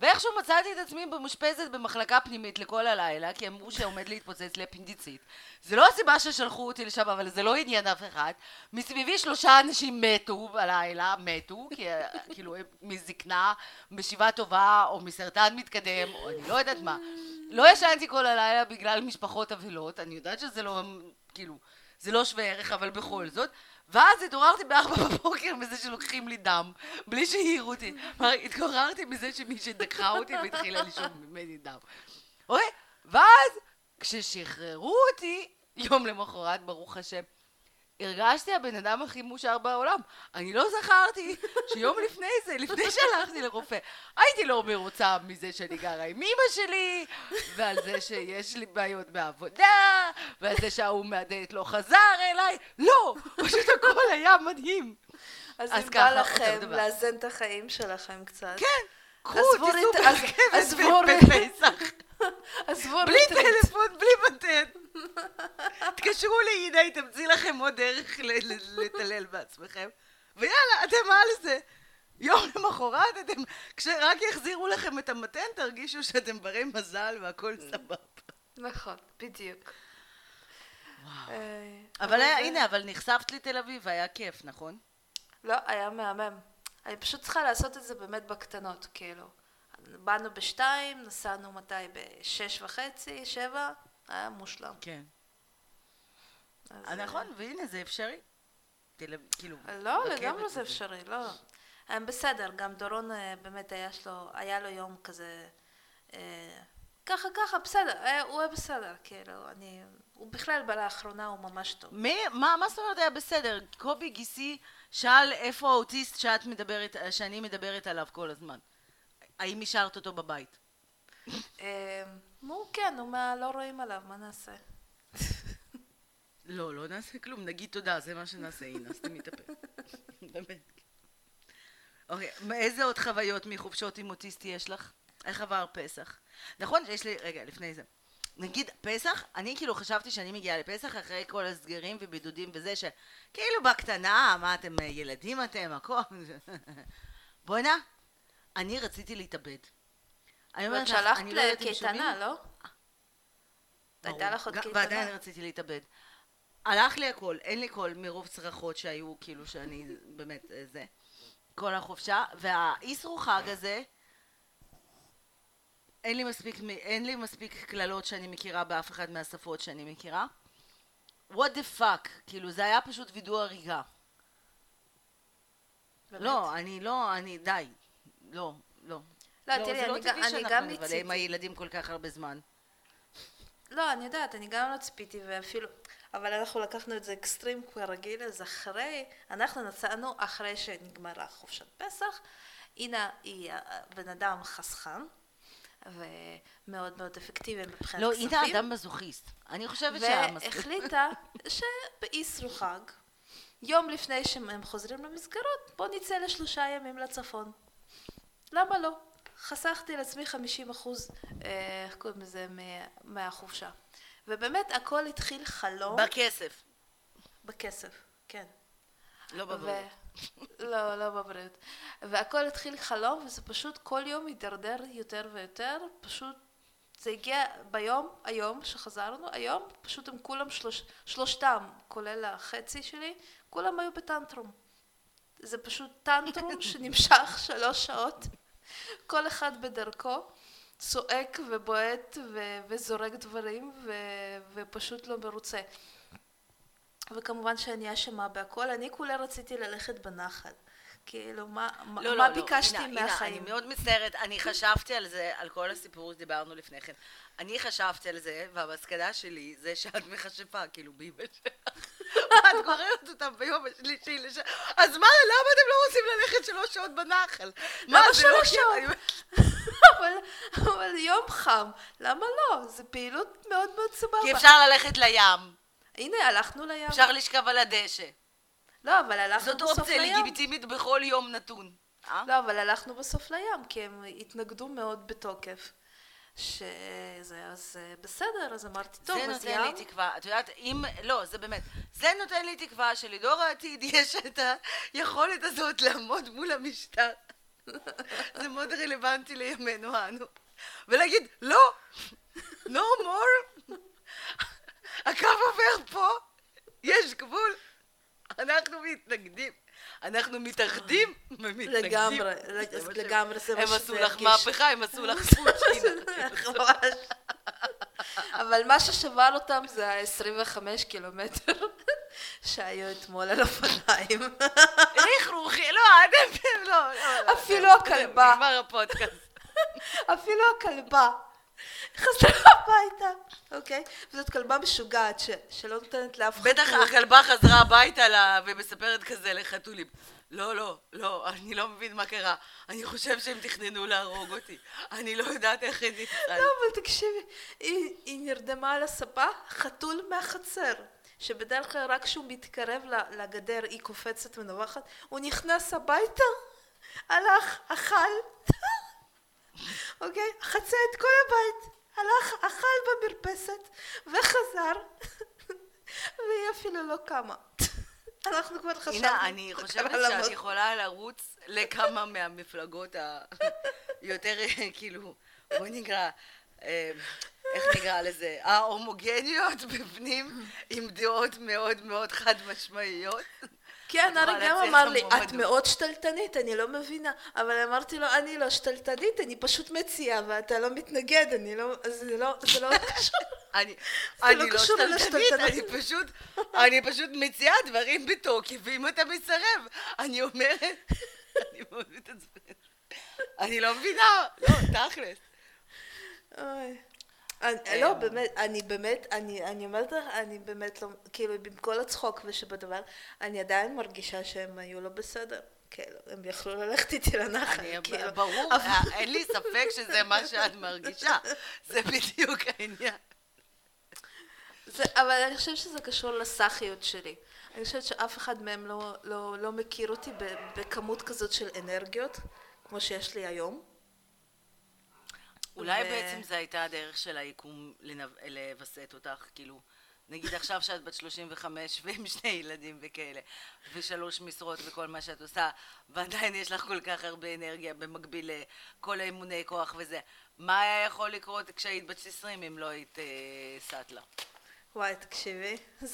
Speaker 1: ואיכשהו מצאתי את עצמי מאושפזת במחלקה פנימית לכל הלילה, כי אמרו שעומד להתפוצץ לי אפנדיצית. זה לא הסיבה ששלחו אותי לשם, אבל זה לא עניין אף אחד. מסביבי שלושה אנשים מתו בלילה, מתו, כי כאילו מזקנה, משיבה טובה, או מסרטן מתקדם, או אני לא יודעת מה. לא ישנתי כל הלילה בגלל משפחות אבלות, אני יודעת שזה לא, כאילו, זה לא שווה ערך, אבל בכל זאת. ואז התעוררתי בארבע בבוקר מזה שלוקחים לי דם, בלי שהעירו אותי. כלומר, התעוררתי מזה שמישהי דקחה אותי והתחילה לשאוב ממני דם. אוקיי? ואז, כששחררו אותי, יום למחרת, ברוך השם, הרגשתי הבן אדם הכי מאושר בעולם. אני לא זכרתי שיום לפני זה, לפני שהלכתי לרופא, הייתי לא מרוצה מזה שאני גרה עם אמא שלי, ועל זה שיש לי בעיות בעבודה, ועל זה שההוא מהדלת לא חזר אליי. לא, פשוט הכל היה מדהים.
Speaker 2: אז
Speaker 1: אז
Speaker 2: אם
Speaker 1: ככה,
Speaker 2: בא לכם. לאזן את החיים שלכם קצת,
Speaker 1: כן, קחו, תיסעו ברכבת בפסח.
Speaker 2: עזבו
Speaker 1: בלי
Speaker 2: ריטריט.
Speaker 1: טלפון, בלי מתן. תתקשרו לאינה, היא תמציא לכם עוד דרך לטלל בעצמכם. ויאללה, אתם על זה. יום למחרת אתם, כשרק יחזירו לכם את המתן, תרגישו שאתם ברי מזל והכל סבבה.
Speaker 2: נכון, בדיוק. אה,
Speaker 1: אבל הנה, אבל נחשפת לתל אביב, היה כיף, נכון?
Speaker 2: לא, היה מהמם. אני פשוט צריכה לעשות את זה באמת בקטנות, כאילו. באנו בשתיים, נסענו מתי? בשש וחצי, שבע, היה מושלם.
Speaker 1: כן.
Speaker 2: אז,
Speaker 1: אה, נכון, והנה, זה אפשרי. כאילו...
Speaker 2: אה, לא, לגמרי זה. אפשרי, לא. הם בסדר, גם דורון אה, באמת היה שלו, היה לו יום כזה, אה, ככה ככה, בסדר, הוא היה בסדר, כאילו, אני, הוא בכלל לאחרונה הוא ממש טוב.
Speaker 1: מי, מה, מה זאת אומרת היה בסדר? קובי גיסי שאל איפה האוטיסט שאת מדברת, שאני מדברת עליו כל הזמן. האם השארת אותו בבית?
Speaker 2: אה, נו, כן, הוא מה, לא רואים עליו, מה נעשה?
Speaker 1: לא, לא נעשה כלום, נגיד תודה, זה מה שנעשה, הנה, סתמי את הפה. באמת. אוקיי, איזה עוד חוויות מחופשות עם אוטיסטי יש לך? איך עבר פסח? נכון שיש לי, רגע, לפני זה. נגיד פסח, אני כאילו חשבתי שאני מגיעה לפסח אחרי כל הסגרים ובידודים וזה שכאילו בקטנה, מה אתם ילדים אתם, הכל. בואנה, אני רציתי להתאבד. אני
Speaker 2: ואת
Speaker 1: אומרת
Speaker 2: שלחת
Speaker 1: לא.
Speaker 2: לקייטנה, לא? הייתה. לך עוד
Speaker 1: גם-
Speaker 2: קייטנה.
Speaker 1: ועדיין רציתי להתאבד. הלך לי הכל, אין לי קול מרוב צרחות שהיו, כאילו שאני באמת אה, זה. כל החופשה, והאיסרו חג הזה, אין לי מספיק, אין לי מספיק קללות שאני מכירה באף אחת מהשפות שאני מכירה. what the fuck, כאילו זה היה פשוט וידוא הריגה.
Speaker 2: באמת.
Speaker 1: לא, אני לא, אני, די. לא, לא.
Speaker 2: לא,
Speaker 1: לא,
Speaker 2: תראי,
Speaker 1: זה לא
Speaker 2: אני גם- אני
Speaker 1: נבלה
Speaker 2: ניסיתי.
Speaker 1: עם הילדים כל כך הרבה זמן.
Speaker 2: לא, אני יודעת, אני גם לא ציפיתי, ואפילו... אבל אנחנו לקחנו את זה אקסטרים כרגיל, אז אחרי, אנחנו נסענו אחרי שנגמרה חופשת פסח. אינה היא בן אדם חסכן, ומאוד מאוד אפקטיבי מבחינת
Speaker 1: לא,
Speaker 2: כספים.
Speaker 1: הנה אדם מזוכיסט. אני חושבת שהמספיק...
Speaker 2: והחליטה שבאיסרו חג, יום לפני שהם חוזרים למסגרות, בוא נצא לשלושה ימים לצפון. למה לא? חסכתי לעצמי 50 אחוז, אה, איך קוראים לזה, מה- מהחופשה. ובאמת הכל התחיל חלום
Speaker 1: בכסף,
Speaker 2: בכסף, כן.
Speaker 1: לא בבריאות.
Speaker 2: ו... לא, לא בבריאות. והכל התחיל חלום, וזה פשוט כל יום הידרדר יותר ויותר, פשוט זה הגיע ביום, היום שחזרנו, היום פשוט הם כולם שלוש, שלושתם, כולל החצי שלי, כולם היו בטנטרום. זה פשוט טנטרום שנמשך שלוש שעות, כל אחד בדרכו, צועק ובועט ו- וזורק דברים ו- ופשוט לא מרוצה. וכמובן שאני אשמה בהכל, אני כולה רציתי ללכת בנחל. כאילו, מה,
Speaker 1: לא,
Speaker 2: מה
Speaker 1: לא,
Speaker 2: ביקשתי
Speaker 1: לא. הנה,
Speaker 2: מהחיים?
Speaker 1: הנה, אני מאוד מצטערת, אני חשבתי על זה, על כל הסיפור שדיברנו לפני כן. אני חשבתי על זה, והמסקנה שלי זה שאת מכשפה, כאילו, באמא שלך. את גוררת אותם ביום השלישי לש... אז מה, למה אתם לא רוצים ללכת שלוש שעות בנחל? מה, זה לא?
Speaker 2: שעות? אבל יום חם, למה לא? זו פעילות מאוד מאוד סבבה.
Speaker 1: כי אפשר ללכת לים,
Speaker 2: הנה, הלכנו לים.
Speaker 1: אפשר לשכב על הדשא.
Speaker 2: לא, אבל הלכנו
Speaker 1: זאת
Speaker 2: בסוף
Speaker 1: אופציה
Speaker 2: לים.
Speaker 1: לגיטימית בכל יום נתון. אה?
Speaker 2: לא, אבל הלכנו בסוף לים, כי הם התנגדו מאוד בתוקף. שזה, אז אה, בסדר, אז אמרתי, טוב,
Speaker 1: זה
Speaker 2: אז
Speaker 1: נותן לי
Speaker 2: ים.
Speaker 1: תקווה, את יודעת, אם, לא, זה באמת, זה נותן לי תקווה שלדור העתיד יש את היכולת הזאת לעמוד מול המשטר. זה מאוד רלוונטי לימינו אנו. ולהגיד, לא, no more, הקו עובר פה, יש גבול, אנחנו מתנגדים. אנחנו מתאחדים ומתנגדים.
Speaker 2: לגמרי,
Speaker 1: זה מה שהם-
Speaker 2: לגמרי, זה מה
Speaker 1: הם
Speaker 2: שזה
Speaker 1: עשו לך. מהפכה, הם עשו לך.
Speaker 2: ממש. אבל מה ששבר אותם זה ה-25 קילומטר שהיו אתמול על אופניים.
Speaker 1: לכרוכי, לא, אתם, לא, לא.
Speaker 2: אפילו הכלבה.
Speaker 1: נגמר הפודקאסט.
Speaker 2: אפילו הכלבה חזרה הביתה, אוקיי? וזאת כלבה משוגעת ש- שלא נותנת לאף אחד...
Speaker 1: בטח. הכלבה חזרה הביתה לה, ומספרת כזה לחתולים. לא, לא, לא, אני לא מבין מה קרה. אני חושב שהם תכננו להרוג אותי. אני לא יודעת איך הם נפסל.
Speaker 2: לא, אבל תקשיבי, היא, היא נרדמה על הספה, חתול מהחצר. שבדרך כלל רק כשהוא מתקרב לגדר היא קופצת ונובחת, הוא נכנס הביתה, הלך, אכל, אוקיי? חצה את כל הבית, הלך, אכל במרפסת וחזר, והיא אפילו לא קמה. אנחנו כבר חשבנו.
Speaker 1: הנה, אני חושבת שאת. יכולה לרוץ לכמה מהמפלגות היותר, כאילו, בואי נקרא, אה, איך נקרא לזה? ההומוגניות בפנים, עם דעות מאוד מאוד חד משמעיות.
Speaker 2: כן, אריק גם אמר לי, את
Speaker 1: המועמדות."
Speaker 2: מאוד שתלטנית, אני לא מבינה. אבל אמרתי לו, אני לא שתלטנית, אני פשוט מציעה, ואתה לא מתנגד, אני לא, זה לא, לא קשור.
Speaker 1: אני,
Speaker 2: לא
Speaker 1: לא שתלטנית. אני פשוט, אני פשוט מציעה דברים בתוקף, ואם אתה מסרב, אני אומרת, אני מאוד מתעצבנת. אני לא מבינה, לא, תכלס.
Speaker 2: אוי. אני- לא, באמת, אני באמת, אני, אני אומרת לך, אני באמת לא, כאילו, עם כל הצחוק ושבדבר, אני עדיין מרגישה שהם היו לא בסדר. כאילו, הם יכלו ללכת איתי לנחל, כאילו.
Speaker 1: ברור,
Speaker 2: אבל-
Speaker 1: אה, אין לי ספק שזה מה שאת מרגישה. זה בדיוק העניין.
Speaker 2: זה, אבל אני חושבת שזה קשור לסאחיות שלי. אני חושבת שאף אחד מהם לא, לא, לא מכיר אותי בכמות כזאת של אנרגיות, כמו שיש לי היום.
Speaker 1: אולי
Speaker 2: ו-
Speaker 1: בעצם זו הייתה הדרך של היקום לנב- לווסת אותך, כאילו, נגיד עכשיו שאת בת 35 ועם שני ילדים וכאלה, ושלוש משרות וכל מה שאת עושה, ועדיין יש לך כל כך הרבה אנרגיה במקביל לכל האימוני כוח וזה. מה היה יכול לקרות כשהיית בת 20 אם לא היית אה, סאטלה?
Speaker 2: וואי, תקשיבי,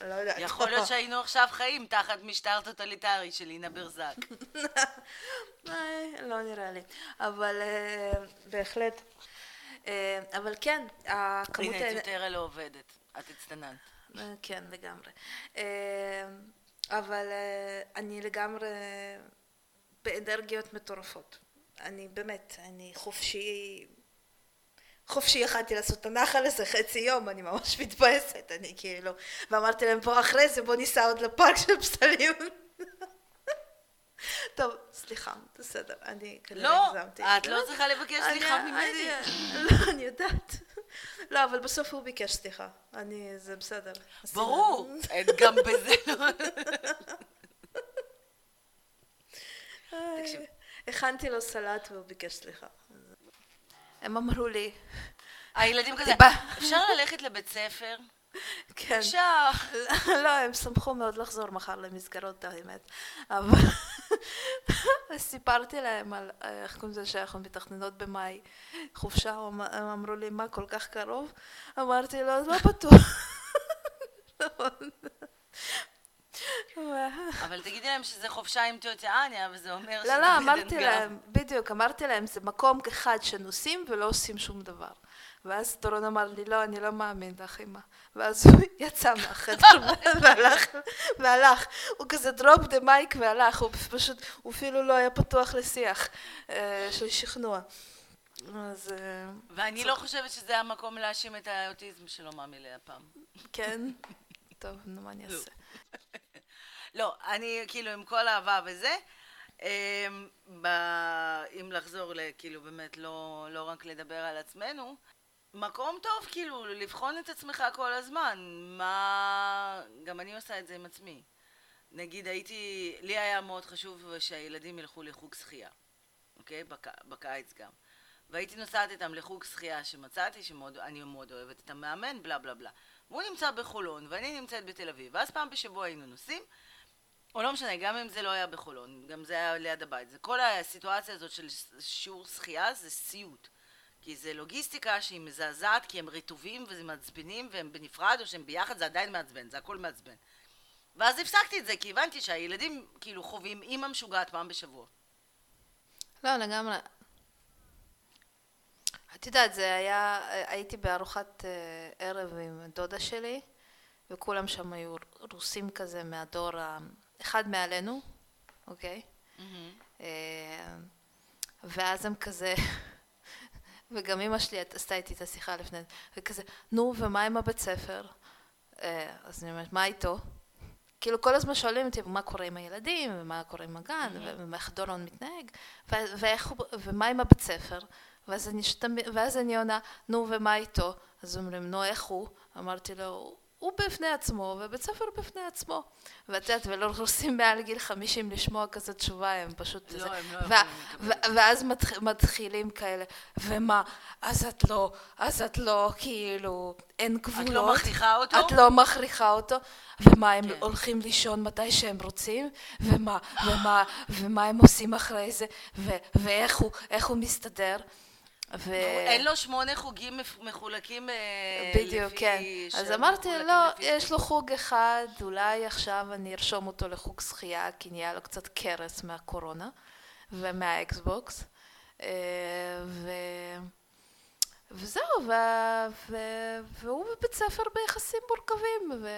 Speaker 2: לא יודעת.
Speaker 1: יכול להיות שהיינו עכשיו חיים תחת משטר טוטליטרי של אינה ברזק.
Speaker 2: אה, לא נראה לי. אבל אה, בהחלט. אה, אבל כן, הכמות...
Speaker 1: הנה,
Speaker 2: האנ-
Speaker 1: doTERRA לא עובדת. את הצטננת.
Speaker 2: כן, לגמרי. אבל אני לגמרי באנרגיות מטורפות. אני באמת, אני חופשי, חופשי יכלתי לעשות את הנחל הזה חצי יום, אני ממש מתבאסת, אני כאילו, ואמרתי להם בוא אחרי זה בוא ניסע עוד לפארק של פסלים. טוב, סליחה, בסדר, אני כנראה
Speaker 1: לא,
Speaker 2: הגזמתי.
Speaker 1: את לא צריכה לבקש סליחה ממני.
Speaker 2: לא, אני יודעת. לא, אבל בסוף הוא ביקש סליחה. אני, זה בסדר.
Speaker 1: ברור, גם בזה לא... תקשיב.
Speaker 2: הכנתי לו סלט והוא ביקש סליחה. הם אמרו לי,
Speaker 1: הילדים כזה. אפשר ללכת לבית ספר?
Speaker 2: כן.
Speaker 1: אפשר.
Speaker 2: לא, הם שמחו מאוד לחזור מחר למסגרות האמת. אבל סיפרתי להם על אה, איך קוראים לזה שאנחנו מתכננות במאי חופשה, הם אמרו לי מה כל כך קרוב? אמרתי לו לא בטוח.
Speaker 1: אבל תגידי להם שזה חופשה עם טיוטיאניה, וזה אומר
Speaker 2: לא, לא,
Speaker 1: שבעדן
Speaker 2: אמרתי. להם, בדיוק, אמרתי להם, זה מקום אחד שנוסעים ולא עושים שום דבר. ואז דורון אמר לי, לא, אני לא מאמין לך, אמא. ואז הוא יצא מהחדר והלך, והלך. הוא כזה דרופ דה מייק והלך, הוא פשוט, הוא אפילו לא היה פתוח לשיח אה, של שכנוע. אז אה,
Speaker 1: ואני לא חושבת שזה המקום להאשים את האוטיזם שלו מאמי הפעם.
Speaker 2: כן, טוב, נו, מה אני אעשה?
Speaker 1: לא, אני כאילו עם כל אהבה וזה, אמ, אם לחזור ל... כאילו באמת לא, לא רק לדבר על עצמנו, מקום טוב כאילו לבחון את עצמך כל הזמן, מה... גם אני עושה את זה עם עצמי. נגיד הייתי, לי היה מאוד חשוב שהילדים ילכו לחוג שחייה, אוקיי? בק... בקיץ גם. והייתי נוסעת איתם לחוג שחייה שמצאתי, שאני מאוד אוהבת את המאמן, בלה בלה בלה. והוא נמצא בחולון, ואני נמצאת בתל אביב, ואז פעם בשבוע היינו נוסעים, או לא משנה, גם אם זה לא היה בחולון, גם זה היה ליד הבית. זה כל הסיטואציה הזאת של שיעור שחייה זה סיוט. כי זה לוגיסטיקה שהיא מזעזעת, כי הם רטובים וזה מעצבנים, והם בנפרד או שהם ביחד, זה עדיין מעצבן, זה הכל מעצבן. ואז הפסקתי את זה, כי הבנתי שהילדים כאילו חווים אימא משוגעת פעם בשבוע.
Speaker 2: לא, לגמרי. את יודעת, זה היה, הייתי בארוחת אה, ערב עם דודה שלי, וכולם שם היו רוסים כזה מהדור, ה- אחד מעלינו, אוקיי? אה, ואז הם כזה, וגם אמא שלי עשתה איתי את השיחה לפני, וכזה, נו, ומה עם הבית ספר? אה, אז אני אומרת, מה איתו? כאילו כל הזמן שואלים אותי מה קורה עם הילדים, ומה קורה עם הגן, ואיך דורון מתנהג, ו- ואיך הוא, ומה עם הבית ספר, ואז אני, שתמ... ואז אני עונה, נו ומה איתו? אז אומרים, נו איך הוא? אמרתי לו, הוא בפני עצמו, ובית ספר בפני עצמו. ואת יודעת, ולא רוצים מעל גיל 50 לשמוע כזו תשובה, הם פשוט...
Speaker 1: לא,
Speaker 2: זה-
Speaker 1: הם לא
Speaker 2: ו-
Speaker 1: יכולים לקבל.
Speaker 2: ו- ואז מתח... מתחילים כאלה, ומה, אז את לא, אז את לא, כאילו, אין גבולות.
Speaker 1: את לא מכריחה אותו?
Speaker 2: את לא מכריחה אותו, ומה הם
Speaker 1: כן.
Speaker 2: הולכים לישון מתי שהם רוצים, ומה, ומה, ומה הם עושים אחרי זה, ו- ואיך הוא, הוא מסתדר. ו...
Speaker 1: אין לו שמונה חוגים מחולקים אה,
Speaker 2: בדיוק,
Speaker 1: לפי...
Speaker 2: כן. אז אמרתי, לא,
Speaker 1: לפי
Speaker 2: יש לו חוג אחד, אולי עכשיו אני ארשום אותו לחוג שחייה, כי נהיה לו קצת קרס מהקורונה ומה Xbox. אה, ו... וזהו, ו... ו... והוא בבית ספר ביחסים מורכבים, ו...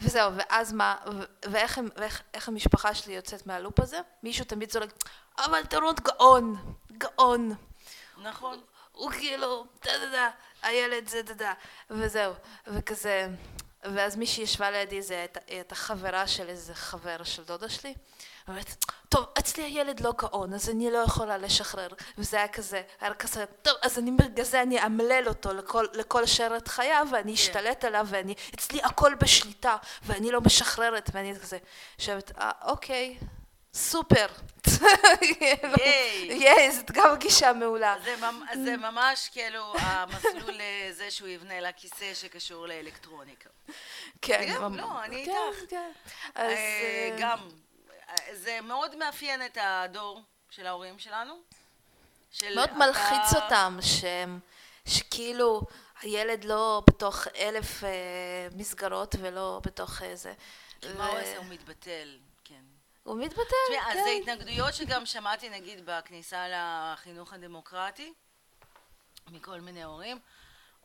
Speaker 2: וזהו, ואז מה, ו- ואיך, ואיך איך המשפחה שלי יוצאת מהלופ הזה? מישהו תמיד צועק, אבל דורון גאון, גאון.
Speaker 1: נכון.
Speaker 2: הוא כאילו, דה דה דה, הילד זה דה דה, וזהו, וכזה, ואז מישהי ישבה לידי, זה הייתה- חברה של איזה חבר של דודה שלי, אומרת, טוב, אצלי הילד לא גאון, אז אני לא יכולה לשחרר, וזה היה כזה, היה כזה, טוב, אז אני בגלל זה אני אמלל אותו לכל, לכל שרת חייו, ואני אשתלט עליו, ואני, אצלי הכל בשליטה, ואני לא משחררת, ואני כזה, יושבת, אה, אוקיי, סופר.
Speaker 1: ייי.
Speaker 2: ייי, זאת גם גישה מעולה.
Speaker 1: זה, ממ- זה ממש כאילו המסלול לזה שהוא יבנה לה כיסא שקשור לאלקטרוניקה.
Speaker 2: כן,
Speaker 1: גם, לא, אני
Speaker 2: כן,
Speaker 1: איתך.
Speaker 2: כן.
Speaker 1: אה,
Speaker 2: אה,
Speaker 1: גם, אה, זה מאוד מאפיין את הדור של ההורים שלנו. של
Speaker 2: מאוד מלחיץ אותם שהם, שכאילו הילד לא בתוך אלף אה, מסגרות ולא בתוך איזה.
Speaker 1: מה הוא עושה? הוא מתבטל.
Speaker 2: הוא מתבטל, כן.
Speaker 1: אז זה התנגדויות שגם שמעתי נגיד בכניסה לחינוך הדמוקרטי מכל מיני הורים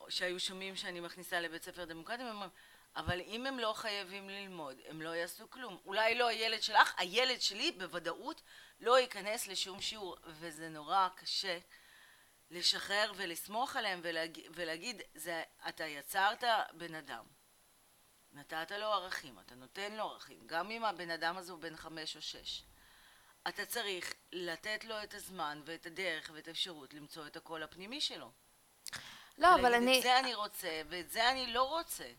Speaker 1: שהיו שומעים שאני מכניסה לבית ספר דמוקרטי, הם אומרים, אבל אם הם לא חייבים ללמוד, הם לא יעשו כלום. אולי לא הילד שלך, הילד שלי בוודאות לא ייכנס לשום שיעור, וזה נורא קשה לשחרר ולסמוך עליהם ולהגיד, ולהגיד זה, אתה יצרת בן אדם. נתת לו ערכים, אתה נותן לו ערכים, גם אם הבן אדם הזה הוא בן חמש או שש. אתה צריך לתת לו את הזמן ואת הדרך ואת האפשרות למצוא את הקול הפנימי שלו.
Speaker 2: לא, אבל אני...
Speaker 1: את זה אני רוצה, ואת זה אני לא רוצה.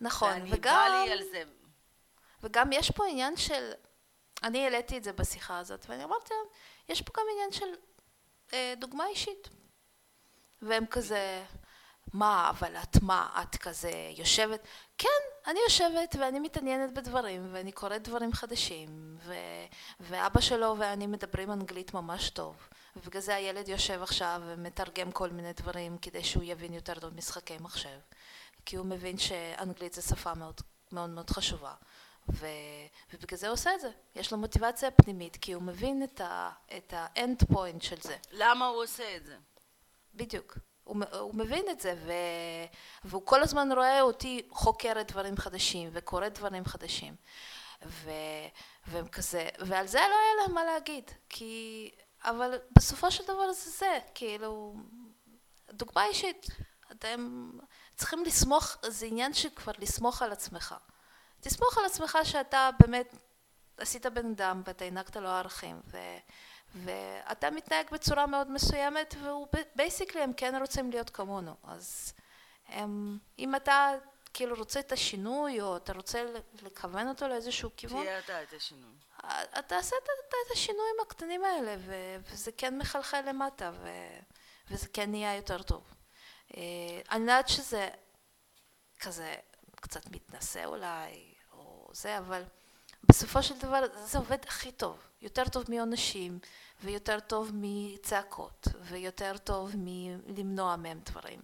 Speaker 2: נכון,
Speaker 1: ואני
Speaker 2: וגם...
Speaker 1: בא לי על זה.
Speaker 2: וגם יש פה עניין של... אני העליתי את זה בשיחה הזאת, ואני אמרתי להם, יש פה גם עניין של אה, דוגמה אישית. והם כזה, מה, אבל את מה, את כזה יושבת? כן, אני יושבת ואני מתעניינת בדברים, ואני קוראת דברים חדשים, ו... ואבא שלו ואני מדברים אנגלית ממש טוב. ובגלל זה הילד יושב עכשיו ומתרגם כל מיני דברים כדי שהוא יבין יותר טוב משחקי מחשב. כי הוא מבין שאנגלית זה שפה מאוד מאוד, מאוד חשובה. ו... ובגלל זה הוא עושה את זה. יש לו מוטיבציה פנימית, כי הוא מבין את ה-end point של זה.
Speaker 1: למה הוא עושה את זה?
Speaker 2: בדיוק. הוא, הוא מבין את זה, ו... והוא כל הזמן רואה אותי חוקרת דברים חדשים וקוראת דברים חדשים. ו... והם כזה, ועל זה לא היה להם מה להגיד, כי... אבל בסופו של דבר זה זה, כאילו, דוגמה אישית. אתם צריכים לסמוך, זה עניין שכבר לסמוך על עצמך. תסמוך על עצמך שאתה באמת עשית בן אדם ואתה הענקת לו ערכים, ו... ואתה מתנהג בצורה מאוד מסוימת, ובייסיקלי הם כן רוצים להיות כמונו. אז הם, אם אתה כאילו רוצה את השינוי, או אתה רוצה לכוון אותו לאיזשהו כיוון,
Speaker 1: תהיה אתה את השינוי.
Speaker 2: אתה תעשה את, את, את השינויים הקטנים האלה, ו, וזה כן מחלחל למטה, ו, וזה כן נהיה יותר טוב. אה, אני יודעת שזה כזה קצת מתנשא אולי, או זה, אבל בסופו של דבר זה עובד הכי טוב. יותר טוב מעונשים, ויותר טוב מצעקות, ויותר טוב מלמנוע מהם דברים.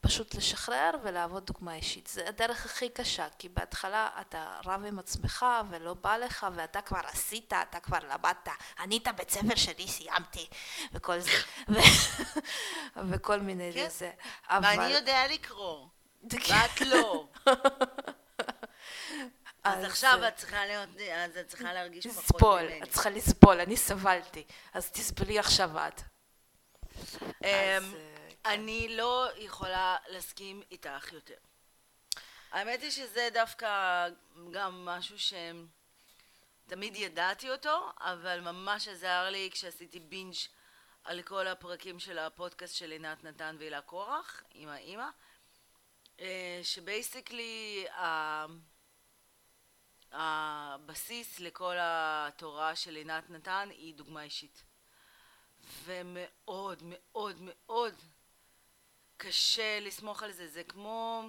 Speaker 2: פשוט לשחרר ולעבוד דוגמה אישית. זה הדרך הכי קשה, כי בהתחלה אתה רב עם עצמך ולא בא לך, ואתה כבר עשית, אתה כבר למדת, אני את הבית ספר שלי סיימתי, וכל זה, וכל מיני
Speaker 1: כן.
Speaker 2: זה.
Speaker 1: ואני יודע לקרוא, ואת לא. אז עכשיו
Speaker 2: אה,
Speaker 1: את צריכה להיות, אז את צריכה להרגיש פחות
Speaker 2: לסבול,
Speaker 1: ממני.
Speaker 2: את צריכה לסבול, אני סבלתי, אז תסבלי עכשיו את.
Speaker 1: אמ,
Speaker 2: אה, כן.
Speaker 1: אני לא יכולה להסכים איתך יותר. האמת היא שזה דווקא גם משהו שתמיד ידעתי אותו, אבל ממש עזר לי כשעשיתי בינג' על כל הפרקים של הפודקאסט של עינת נתן והילה קורח, עם האימא, אה, שבייסיקלי הבסיס לכל התורה של עינת נתן היא דוגמה אישית. ומאוד מאוד מאוד קשה לסמוך על זה. זה כמו,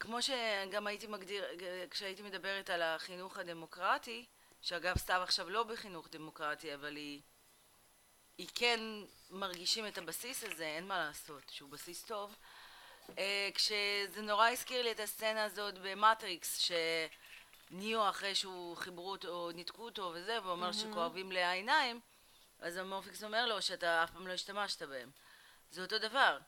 Speaker 1: כמו שגם הייתי מגדיר, כשהייתי מדברת על החינוך הדמוקרטי, שאגב סתיו עכשיו לא בחינוך דמוקרטי, אבל היא, היא כן מרגישים את הבסיס הזה, אין מה לעשות, שהוא בסיס טוב. אה, כשזה נורא הזכיר לי את הסצנה הזאת במטריקס, שניאו אחרי שהוא חיברו אותו, ניתקו אותו וזה, והוא אומר שכואבים לי העיניים, אז מורפיוס אומר לו שאתה אף פעם לא השתמשת בהם. זה אותו דבר.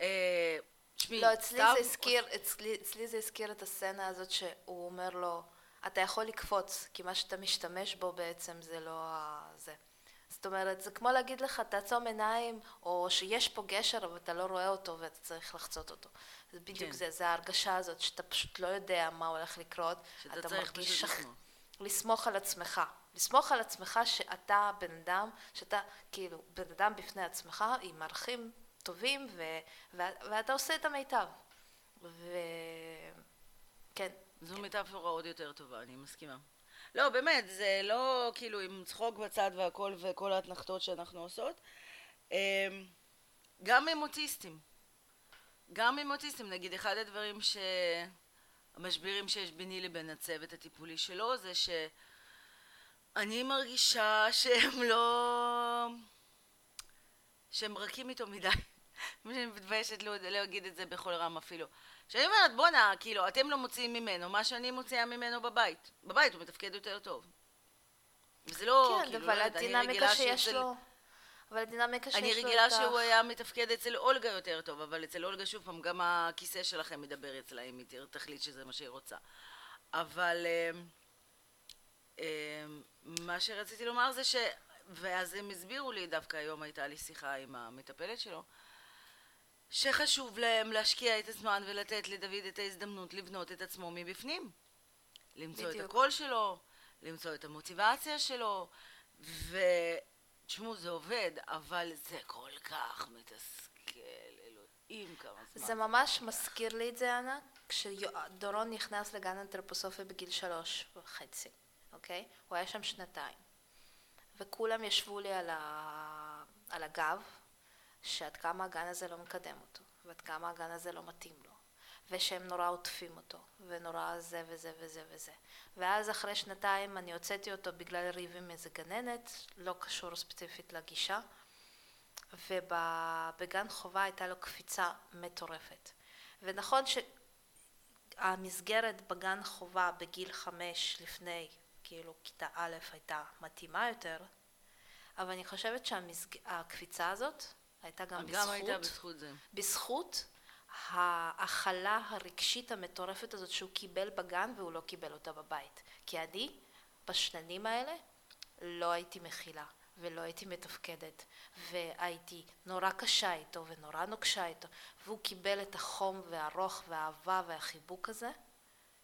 Speaker 1: אה, תשמעי,
Speaker 2: לא, אצלי
Speaker 1: סתיו-
Speaker 2: זה הזכיר, אצלי, אצלי זה הזכיר את הסצנה הזאת שהוא אומר לו, אתה יכול לקפוץ, כי מה שאתה משתמש בו בעצם זה לא ה... זה. זאת אומרת, זה כמו להגיד לך, תעצום עיניים, או שיש פה גשר, אבל אתה לא רואה אותו ואתה צריך לחצות אותו. זה בדיוק
Speaker 1: כן.
Speaker 2: זה, זה ההרגשה הזאת, שאתה פשוט לא יודע מה הולך לקרות.
Speaker 1: שאתה
Speaker 2: אתה
Speaker 1: צריך
Speaker 2: מרגיש
Speaker 1: פשוט
Speaker 2: שח-
Speaker 1: לסמוך.
Speaker 2: לסמוך על עצמך. לסמוך על עצמך שאתה בן אדם, שאתה כאילו בן אדם בפני עצמך עם ערכים טובים ו- ו- ואתה עושה את המיטב. וכן,
Speaker 1: זו מטאפורה עוד יותר טובה, אני מסכימה. לא, באמת, זה לא כאילו עם צחוק בצד והכל וכל האתנחתות שאנחנו עושות. אמ, גם עם אוטיסטים. גם עם אוטיסטים, נגיד, אחד הדברים ש... המשברים שיש ביני לבין הצוות הטיפולי שלו זה שאני מרגישה שהם לא... שהם רכים איתו מדי אני מתביישת לא- להגיד את זה בכל רם אפילו. שאני אומרת, בואנה, כאילו, אתם לא מוציאים ממנו מה שאני מוציאה ממנו בבית. בבית הוא מתפקד יותר טוב. וזה לא,
Speaker 2: כן,
Speaker 1: כאילו,
Speaker 2: אבל
Speaker 1: לא
Speaker 2: הדינמיקה
Speaker 1: רגילה
Speaker 2: שיש לו... אבל הדינמיקה שיש לו
Speaker 1: אני
Speaker 2: איתך...
Speaker 1: רגילה שהוא היה מתפקד אצל אולגה יותר טוב, אבל אצל אולגה שוב פעם גם הכיסא שלכם מדבר אצלה אם היא תחליט שזה מה שהיא רוצה. אבל אמ, אמ, מה שרציתי לומר זה ש... ואז הם הסבירו לי, דווקא היום הייתה לי שיחה עם המטפלת שלו, שחשוב להם להשקיע את הזמן ולתת לדוד את ההזדמנות לבנות את עצמו מבפנים. למצוא את
Speaker 2: בדיוק.
Speaker 1: הקול שלו, למצוא את המוטיבציה שלו, ותשמעו, זה עובד, אבל זה כל כך מתסכל, אלוהים כמה זמן.
Speaker 2: זה ממש מזכיר לי את זה, אנה, כשדורון נכנס לגן אנתרפוסופיה בגיל שלוש וחצי, אוקיי? הוא היה שם שנתיים. וכולם ישבו לי על, ה... על הגב, שעד כמה הגן הזה לא מקדם אותו, ועד כמה הגן הזה לא מתאים לו, ושהם נורא עוטפים אותו, ונורא זה וזה וזה וזה. ואז אחרי שנתיים אני הוצאתי אותו בגלל ריב עם איזה גננת, לא קשור ספציפית לגישה, ובגן חובה הייתה לו קפיצה מטורפת. ונכון שהמסגרת בגן חובה בגיל חמש לפני, כאילו כיתה א' הייתה מתאימה יותר, אבל אני חושבת שהקפיצה הזאת הייתה גם
Speaker 1: גם הייתה
Speaker 2: בזכות,
Speaker 1: בזכות זה.
Speaker 2: בזכות ההכלה הרגשית המטורפת הזאת שהוא קיבל בגן והוא לא קיבל אותה בבית. כי אני, בשננים האלה, לא הייתי מכילה ולא הייתי מתפקדת. והייתי נורא קשה איתו ונורא נוקשה איתו. והוא קיבל את החום והרוך והאהבה והחיבוק הזה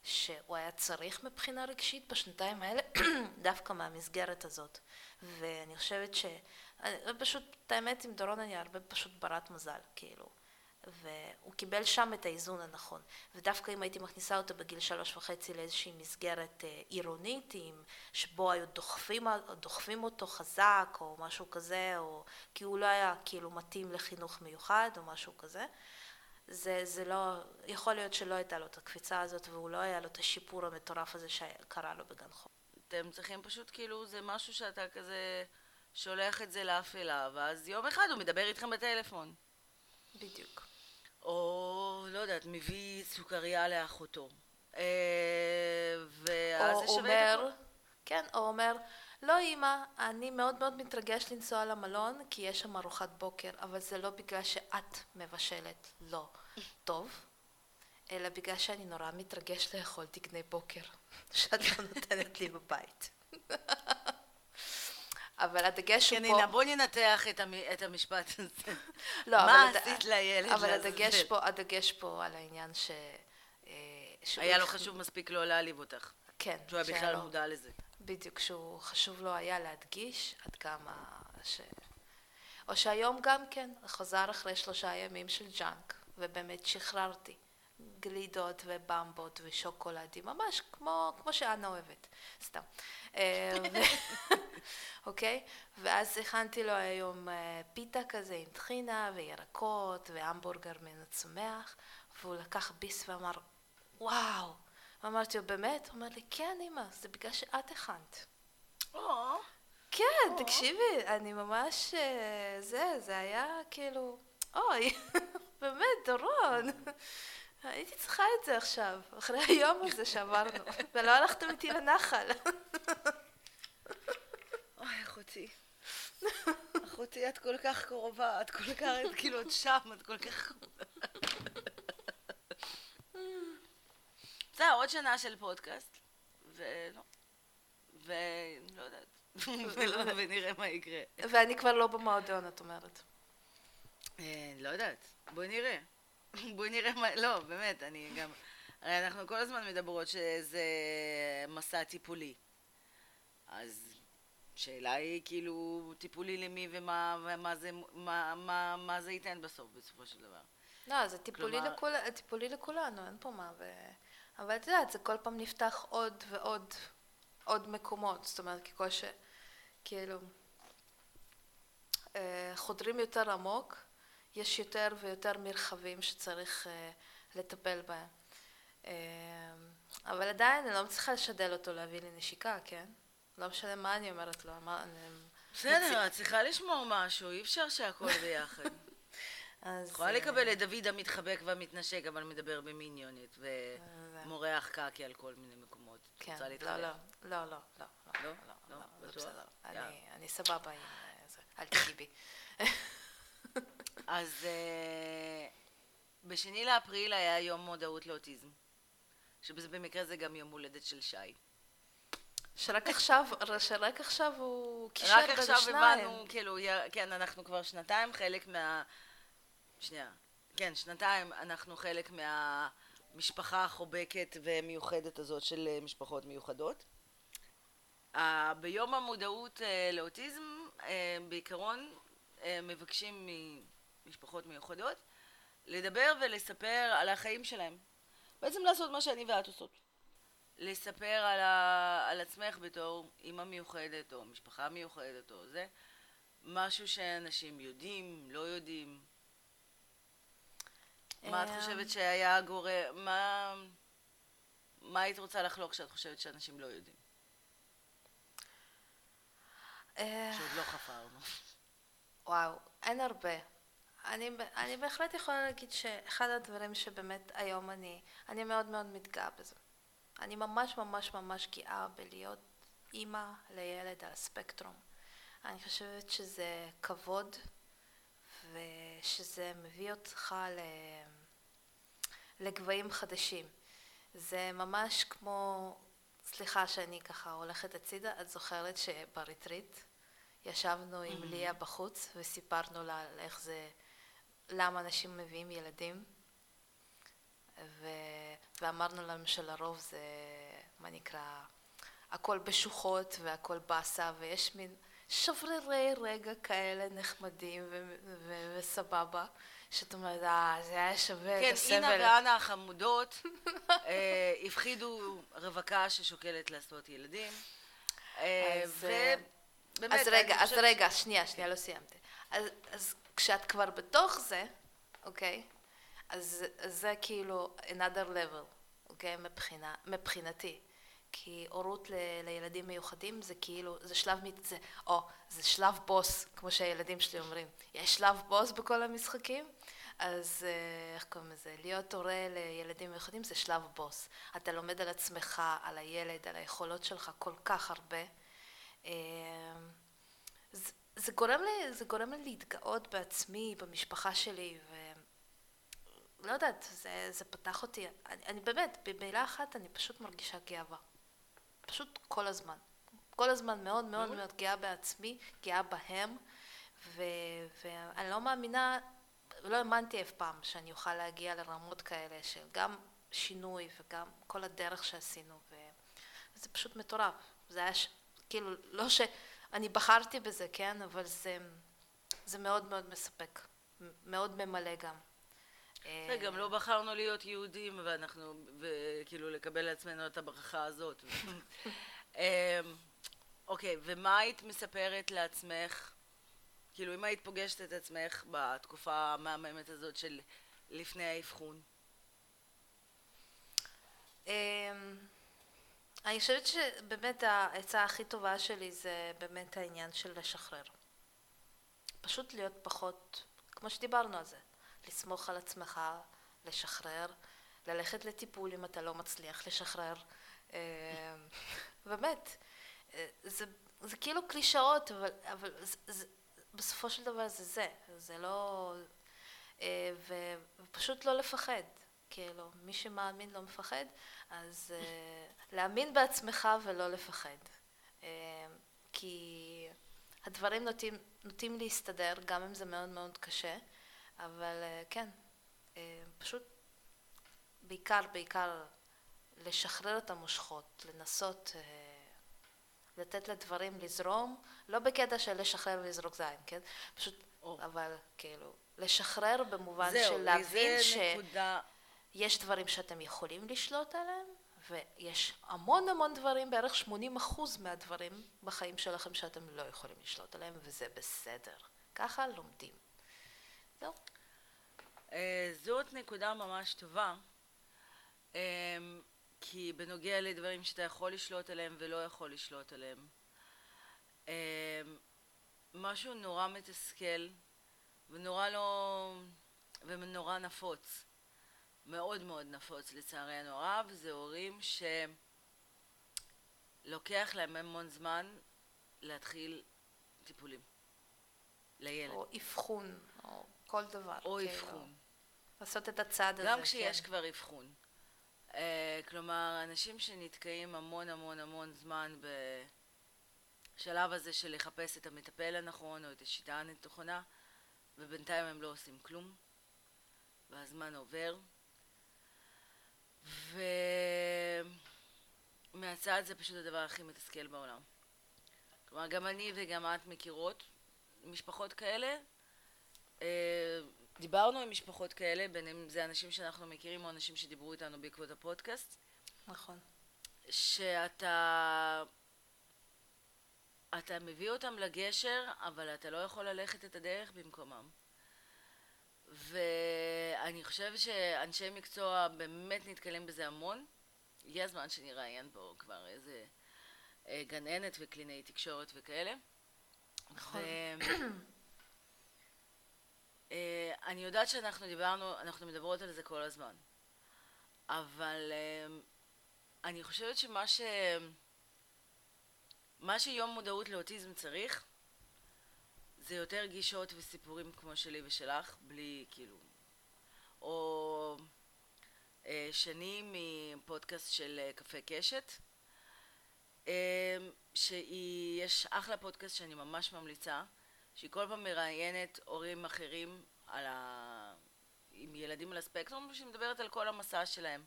Speaker 2: שהוא היה צריך מבחינה רגשית בשנתיים האלה דווקא מהמסגרת הזאת. ואני חושבת ש... אני- פשוט, את האמת עם דורון אני הרבה פשוט ברת מזל, כאילו והוא קיבל שם את האיזון הנכון. ודווקא אם הייתי מכניסה אותו בגיל שלוש וחצי לאיזושהי מסגרת אה, עירונית, עם, שבו היו דוחפים, דוחפים אותו חזק או משהו כזה, או כי הוא לא היה כאילו מתאים לחינוך מיוחד או משהו כזה, זה, זה לא, יכול להיות שלא הייתה לו את הקפיצה הזאת והוא לא היה לו את השיפור המטורף הזה שקרה לו בגן חום.
Speaker 1: אתם צריכים פשוט, כאילו, זה משהו שאתה כזה שולח את זה לאפלה, ואז יום אחד הוא מדבר איתכם בטלפון.
Speaker 2: בדיוק.
Speaker 1: או, לא יודעת, מביא סוכריה לאחותו. אה, ואז
Speaker 2: או
Speaker 1: זה שווה את
Speaker 2: אומר,
Speaker 1: הכל.
Speaker 2: כן, או אומר, לא אימא, אני מאוד מאוד מתרגש לנסוע למלון כי יש שם ארוחת בוקר, אבל זה לא בגלל שאת מבשלת לא טוב, אלא בגלל שאני נורא מתרגש לאכול תקני בוקר שאת לא נותנת לי בבית. אבל הדגש הוא
Speaker 1: כן,
Speaker 2: פה...
Speaker 1: הנה, בואי ננתח את, המ... את המשפט הזה.
Speaker 2: לא,
Speaker 1: מה
Speaker 2: אבל
Speaker 1: עשית לילד
Speaker 2: אבל? הדגש פה, הדגש פה על העניין ש... אה, שהוא
Speaker 1: היה לו
Speaker 2: הכ-
Speaker 1: חשוב מספיק לא להעליב אותך.
Speaker 2: כן.
Speaker 1: שהוא היה בכלל
Speaker 2: לו-
Speaker 1: מודע לזה.
Speaker 2: בדיוק, שהוא חשוב לו היה להדגיש עד כמה ש... או שהיום גם כן, חזר אחרי שלושה ימים של ג'אנק, ובאמת שחררתי גלידות ובמבות ושוקולדים, ממש כמו, כמו שאנה אוהבת, סתם. אה, ו- אוקיי? ואז הכנתי לו היום אה, פיתה כזה עם טחינה וירקות והמבורגר מן הצומח, והוא לקח ביס ואמר, וואו. אמרתי לו, באמת? הוא אומר לי, כן, אמא, זה בגלל שאת הכנת. כן, תקשיבי, אני ממש... אה, זה, זה היה כאילו... אוי, באמת, דורון. הייתי צריכה את זה עכשיו, אחרי היום הזה שעברנו, ולא הלכתם איתי לנחל.
Speaker 1: אוי, אחותי. אחותי, את כל כך קרובה, את כל כך, את כאילו, את שם, את כל כך... בסדר, עוד שנה של פודקאסט, ולא. ולא יודעת. ונראה מה יקרה.
Speaker 2: ואני כבר לא במועדון, את אומרת.
Speaker 1: אה, לא יודעת, בואי נראה. בואי נראה מה... לא, באמת, אני גם... הרי אנחנו כל הזמן מדברות שזה מסע טיפולי. אז שאלה היא כאילו טיפולי למי ומה, ומה זה, מה, מה, מה זה ייתן בסוף, בסופו של דבר.
Speaker 2: לא, זה טיפולי,
Speaker 1: כלומר-
Speaker 2: לכול, טיפולי לכולנו, אין פה מה. ו... אבל את יודעת, זה כל פעם נפתח עוד ועוד עוד מקומות. זאת אומרת, ככל ש... כאילו... אה, חודרים יותר עמוק, יש יותר ויותר מרחבים שצריך אה, לטפל בהם. אה, אבל עדיין אני לא מצליחה לשדל אותו להביא לי נשיקה, כן? לא משנה מה אני אומרת לו. מה, אני...
Speaker 1: בסדר, את צריכה לשמור משהו, אי אפשר שהכל ביחד.
Speaker 2: אז...
Speaker 1: יכולה
Speaker 2: אה,
Speaker 1: לקבל את דוד המתחבק והמתנשק, אבל מדבר במיניונית, ומורח קקי על כל מיני מקומות.
Speaker 2: כן,
Speaker 1: רוצה
Speaker 2: לא,
Speaker 1: להתחלף?
Speaker 2: לא, לא, לא, לא,
Speaker 1: לא?
Speaker 2: לא,
Speaker 1: לא?
Speaker 2: לא, זה
Speaker 1: בטוח?
Speaker 2: בסדר.
Speaker 1: יאללה.
Speaker 2: אני- אני סבבה עם אה, זה, אל תגיעי בי.
Speaker 1: אז אה, בשני לאפריל היה יום מודעות לאוטיזם, שבמקרה זה גם יום הולדת של שי.
Speaker 2: שרק עכשיו, שרק עכשיו הוא קישר
Speaker 1: רק
Speaker 2: בין
Speaker 1: עכשיו
Speaker 2: השניים.
Speaker 1: הבנו, כאילו, כן, אנחנו כבר שנתיים חלק מה... שנייה. כן, שנתיים אנחנו חלק מהמשפחה החובקת ומיוחדת הזאת של אה, משפחות מיוחדות. ביום המודעות אה, לאוטיזם, בעיקרון מבקשים ממשפחות מיוחדות לדבר ולספר על החיים שלהם. בעצם לעשות מה שאני ואת עושות. לספר על, ה... על עצמך בתור אימא מיוחדת או משפחה מיוחדת או זה, משהו שאנשים יודעים, לא יודעים. מה את
Speaker 2: אה,
Speaker 1: חושבת שהיה גורם, מה... מה היית רוצה לחלוק שאת חושבת שאנשים לא יודעים?
Speaker 2: אה,
Speaker 1: שעוד לא חפרנו.
Speaker 2: וואו, אין הרבה. אני, אני בהחלט יכולה להגיד שאחד הדברים שבאמת היום אני, אני מאוד מאוד מתגאה בזה. אני ממש ממש ממש גאה בלהיות אימא לילד על הספקטרום. אני חושבת שזה כבוד ושזה מביא אותך ל... לגבהים חדשים. זה ממש כמו, סליחה שאני ככה הולכת הצידה, את זוכרת שבריטריט ישבנו עם ליה בחוץ וסיפרנו לה על איך זה, למה אנשים מביאים ילדים ו... ואמרנו להם שלרוב זה, מה נקרא, הכל בשוחות והכל באסה ויש מין שברירי רגע כאלה נחמדים ו... ו... וסבבה שאת אומרת, אה, זה היה שווה
Speaker 1: כן,
Speaker 2: את הסבל.
Speaker 1: אינה ואנה החמודות אה, הפחידו רווקה ששוקלת לעשות ילדים. אה,
Speaker 2: אז, אה,
Speaker 1: ובאמת,
Speaker 2: אז
Speaker 1: אני
Speaker 2: רגע, אז
Speaker 1: חושבת
Speaker 2: רגע, שנייה, שנייה, לא סיימתי. אז, אז כשאת כבר בתוך זה, אוקיי? אז, אז זה כאילו another level, אוקיי? מבחינה, מבחינתי. כי הורות ל, לילדים מיוחדים זה כאילו, זה שלב, זה, או, זה שלב בוס, כמו שהילדים שלי אומרים. יש שלב בוס בכל המשחקים? אז אה, איך קוראים לזה? להיות הורה לילדים מיוחדים זה שלב בוס. אתה לומד על עצמך, על הילד, על היכולות שלך כל כך הרבה. אה, זה, זה, גורם לי, זה גורם לי להתגאות בעצמי, במשפחה שלי, ולא יודעת, זה, זה פתח אותי, אני, אני באמת, במילה אחת אני פשוט מרגישה גאווה. פשוט כל הזמן. כל הזמן מאוד מאוד מאוד גאה בעצמי, גאה בהם, ו, ואני לא מאמינה, לא האמנתי אף פעם שאני אוכל להגיע לרמות כאלה של גם שינוי וגם כל הדרך שעשינו, ו... זה פשוט מטורף. זה היה, ש... כאילו, לא שאני בחרתי בזה, כן, אבל זה, זה מאוד מאוד מספק, מאוד ממלא גם. אה,
Speaker 1: גם לא בחרנו להיות יהודים, ואנחנו, וכאילו לקבל לעצמנו את הברכה הזאת. אמ, אוקיי, ומה היית מספרת לעצמך, כאילו אם היית פוגשת את עצמך בתקופה המהממת הזאת של לפני האבחון?
Speaker 2: אני חושבת שבאמת העצה הכי טובה שלי זה באמת העניין של לשחרר. פשוט להיות פחות, כמו שדיברנו על זה, לסמוך על עצמך, לשחרר, ללכת לטיפול אם אתה לא מצליח לשחרר. אמ, באמת, אה, זה, זה כאילו קלישאות, אבל, אבל זה, זה, בסופו של דבר זה זה, זה לא... אה, ו- ופשוט לא לפחד. כאילו, מי שמאמין לא מפחד, אז אה, להאמין בעצמך ולא לפחד. אה, כי הדברים נוטים, נוטים להסתדר, גם אם זה מאוד מאוד קשה, אבל אה, כן, אה, פשוט בעיקר, בעיקר לשחרר את המושכות, לנסות לתת לדברים לזרום, לא בקטע של לשחרר ולזרוק זין, כן? פשוט,
Speaker 1: או.
Speaker 2: אבל כאילו, לשחרר במובן
Speaker 1: זהו,
Speaker 2: של להבין ש...
Speaker 1: זה נקודה...
Speaker 2: יש דברים שאתם יכולים לשלוט עליהם, ויש המון המון דברים, בערך 80 אחוז מהדברים בחיים שלכם שאתם לא יכולים לשלוט עליהם, וזה בסדר. ככה לומדים. זהו.
Speaker 1: אה, זאת נקודה ממש טובה, אה, כי בנוגע לדברים שאתה יכול לשלוט עליהם ולא יכול לשלוט עליהם, אה, משהו נורא מתסכל ונורא לא, ונורא נפוץ, מאוד מאוד נפוץ לצערנו הרב, זה הורים שלוקח להם המון זמן להתחיל טיפולים לילד.
Speaker 2: או אבחון, או כל דבר.
Speaker 1: או
Speaker 2: כאילו.
Speaker 1: אבחון.
Speaker 2: לעשות את הצעד הזה.
Speaker 1: גם כשיש
Speaker 2: כן.
Speaker 1: כבר אבחון. אה, כלומר, אנשים שנתקעים המון המון המון זמן בשלב הזה של לחפש את המטפל הנכון או את השיטה הנכונה, ובינתיים הם לא עושים כלום, והזמן עובר. ומהצד זה פשוט הדבר הכי מתסכל בעולם. כלומר, גם אני וגם את מכירות משפחות כאלה. אה, דיברנו עם משפחות כאלה, בין אם זה אנשים שאנחנו מכירים או אנשים שדיברו איתנו בעקבות הפודקאסט,
Speaker 2: נכון.
Speaker 1: שאתה אתה מביא אותם לגשר, אבל אתה לא יכול ללכת את הדרך במקומם. ואני חושבת שאנשי מקצוע באמת נתקלים בזה המון. הגיע הזמן שנראיין פה כבר איזה אה, גננת וקלינאי תקשורת וכאלה.
Speaker 2: נכון.
Speaker 1: אה, אני יודעת שאנחנו דיברנו, אנחנו מדברות על זה כל הזמן, אבל אה, אני חושבת שמה ש... מה שיום מודעות לאוטיזם צריך זה יותר גישות וסיפורים כמו שלי ושלך, בלי כאילו... או אה, שני מפודקאסט של אה, קפה קשת, אה, שיש אחלה פודקאסט שאני ממש ממליצה, שהיא כל פעם מראיינת הורים אחרים על ה... עם ילדים על הספקטרום, שהיא מדברת על כל המסע שלהם.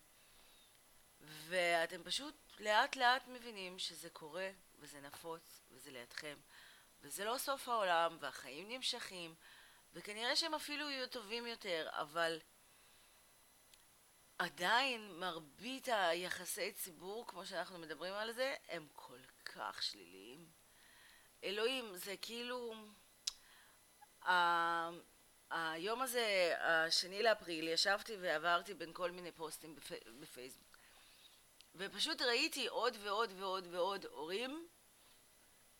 Speaker 1: ואתם פשוט לאט לאט מבינים שזה קורה, וזה נפוץ, וזה לידכם, וזה לא סוף העולם, והחיים נמשכים, וכנראה שהם אפילו יהיו טובים יותר, אבל עדיין מרבית היחסי ציבור, כמו שאנחנו מדברים על זה, הם כל כך שליליים. אלוהים, זה כאילו... ה- היום הזה, השני לאפריל, ישבתי ועברתי בין כל מיני פוסטים בפ- בפייסבוק. ופשוט ראיתי עוד ועוד ועוד ועוד הורים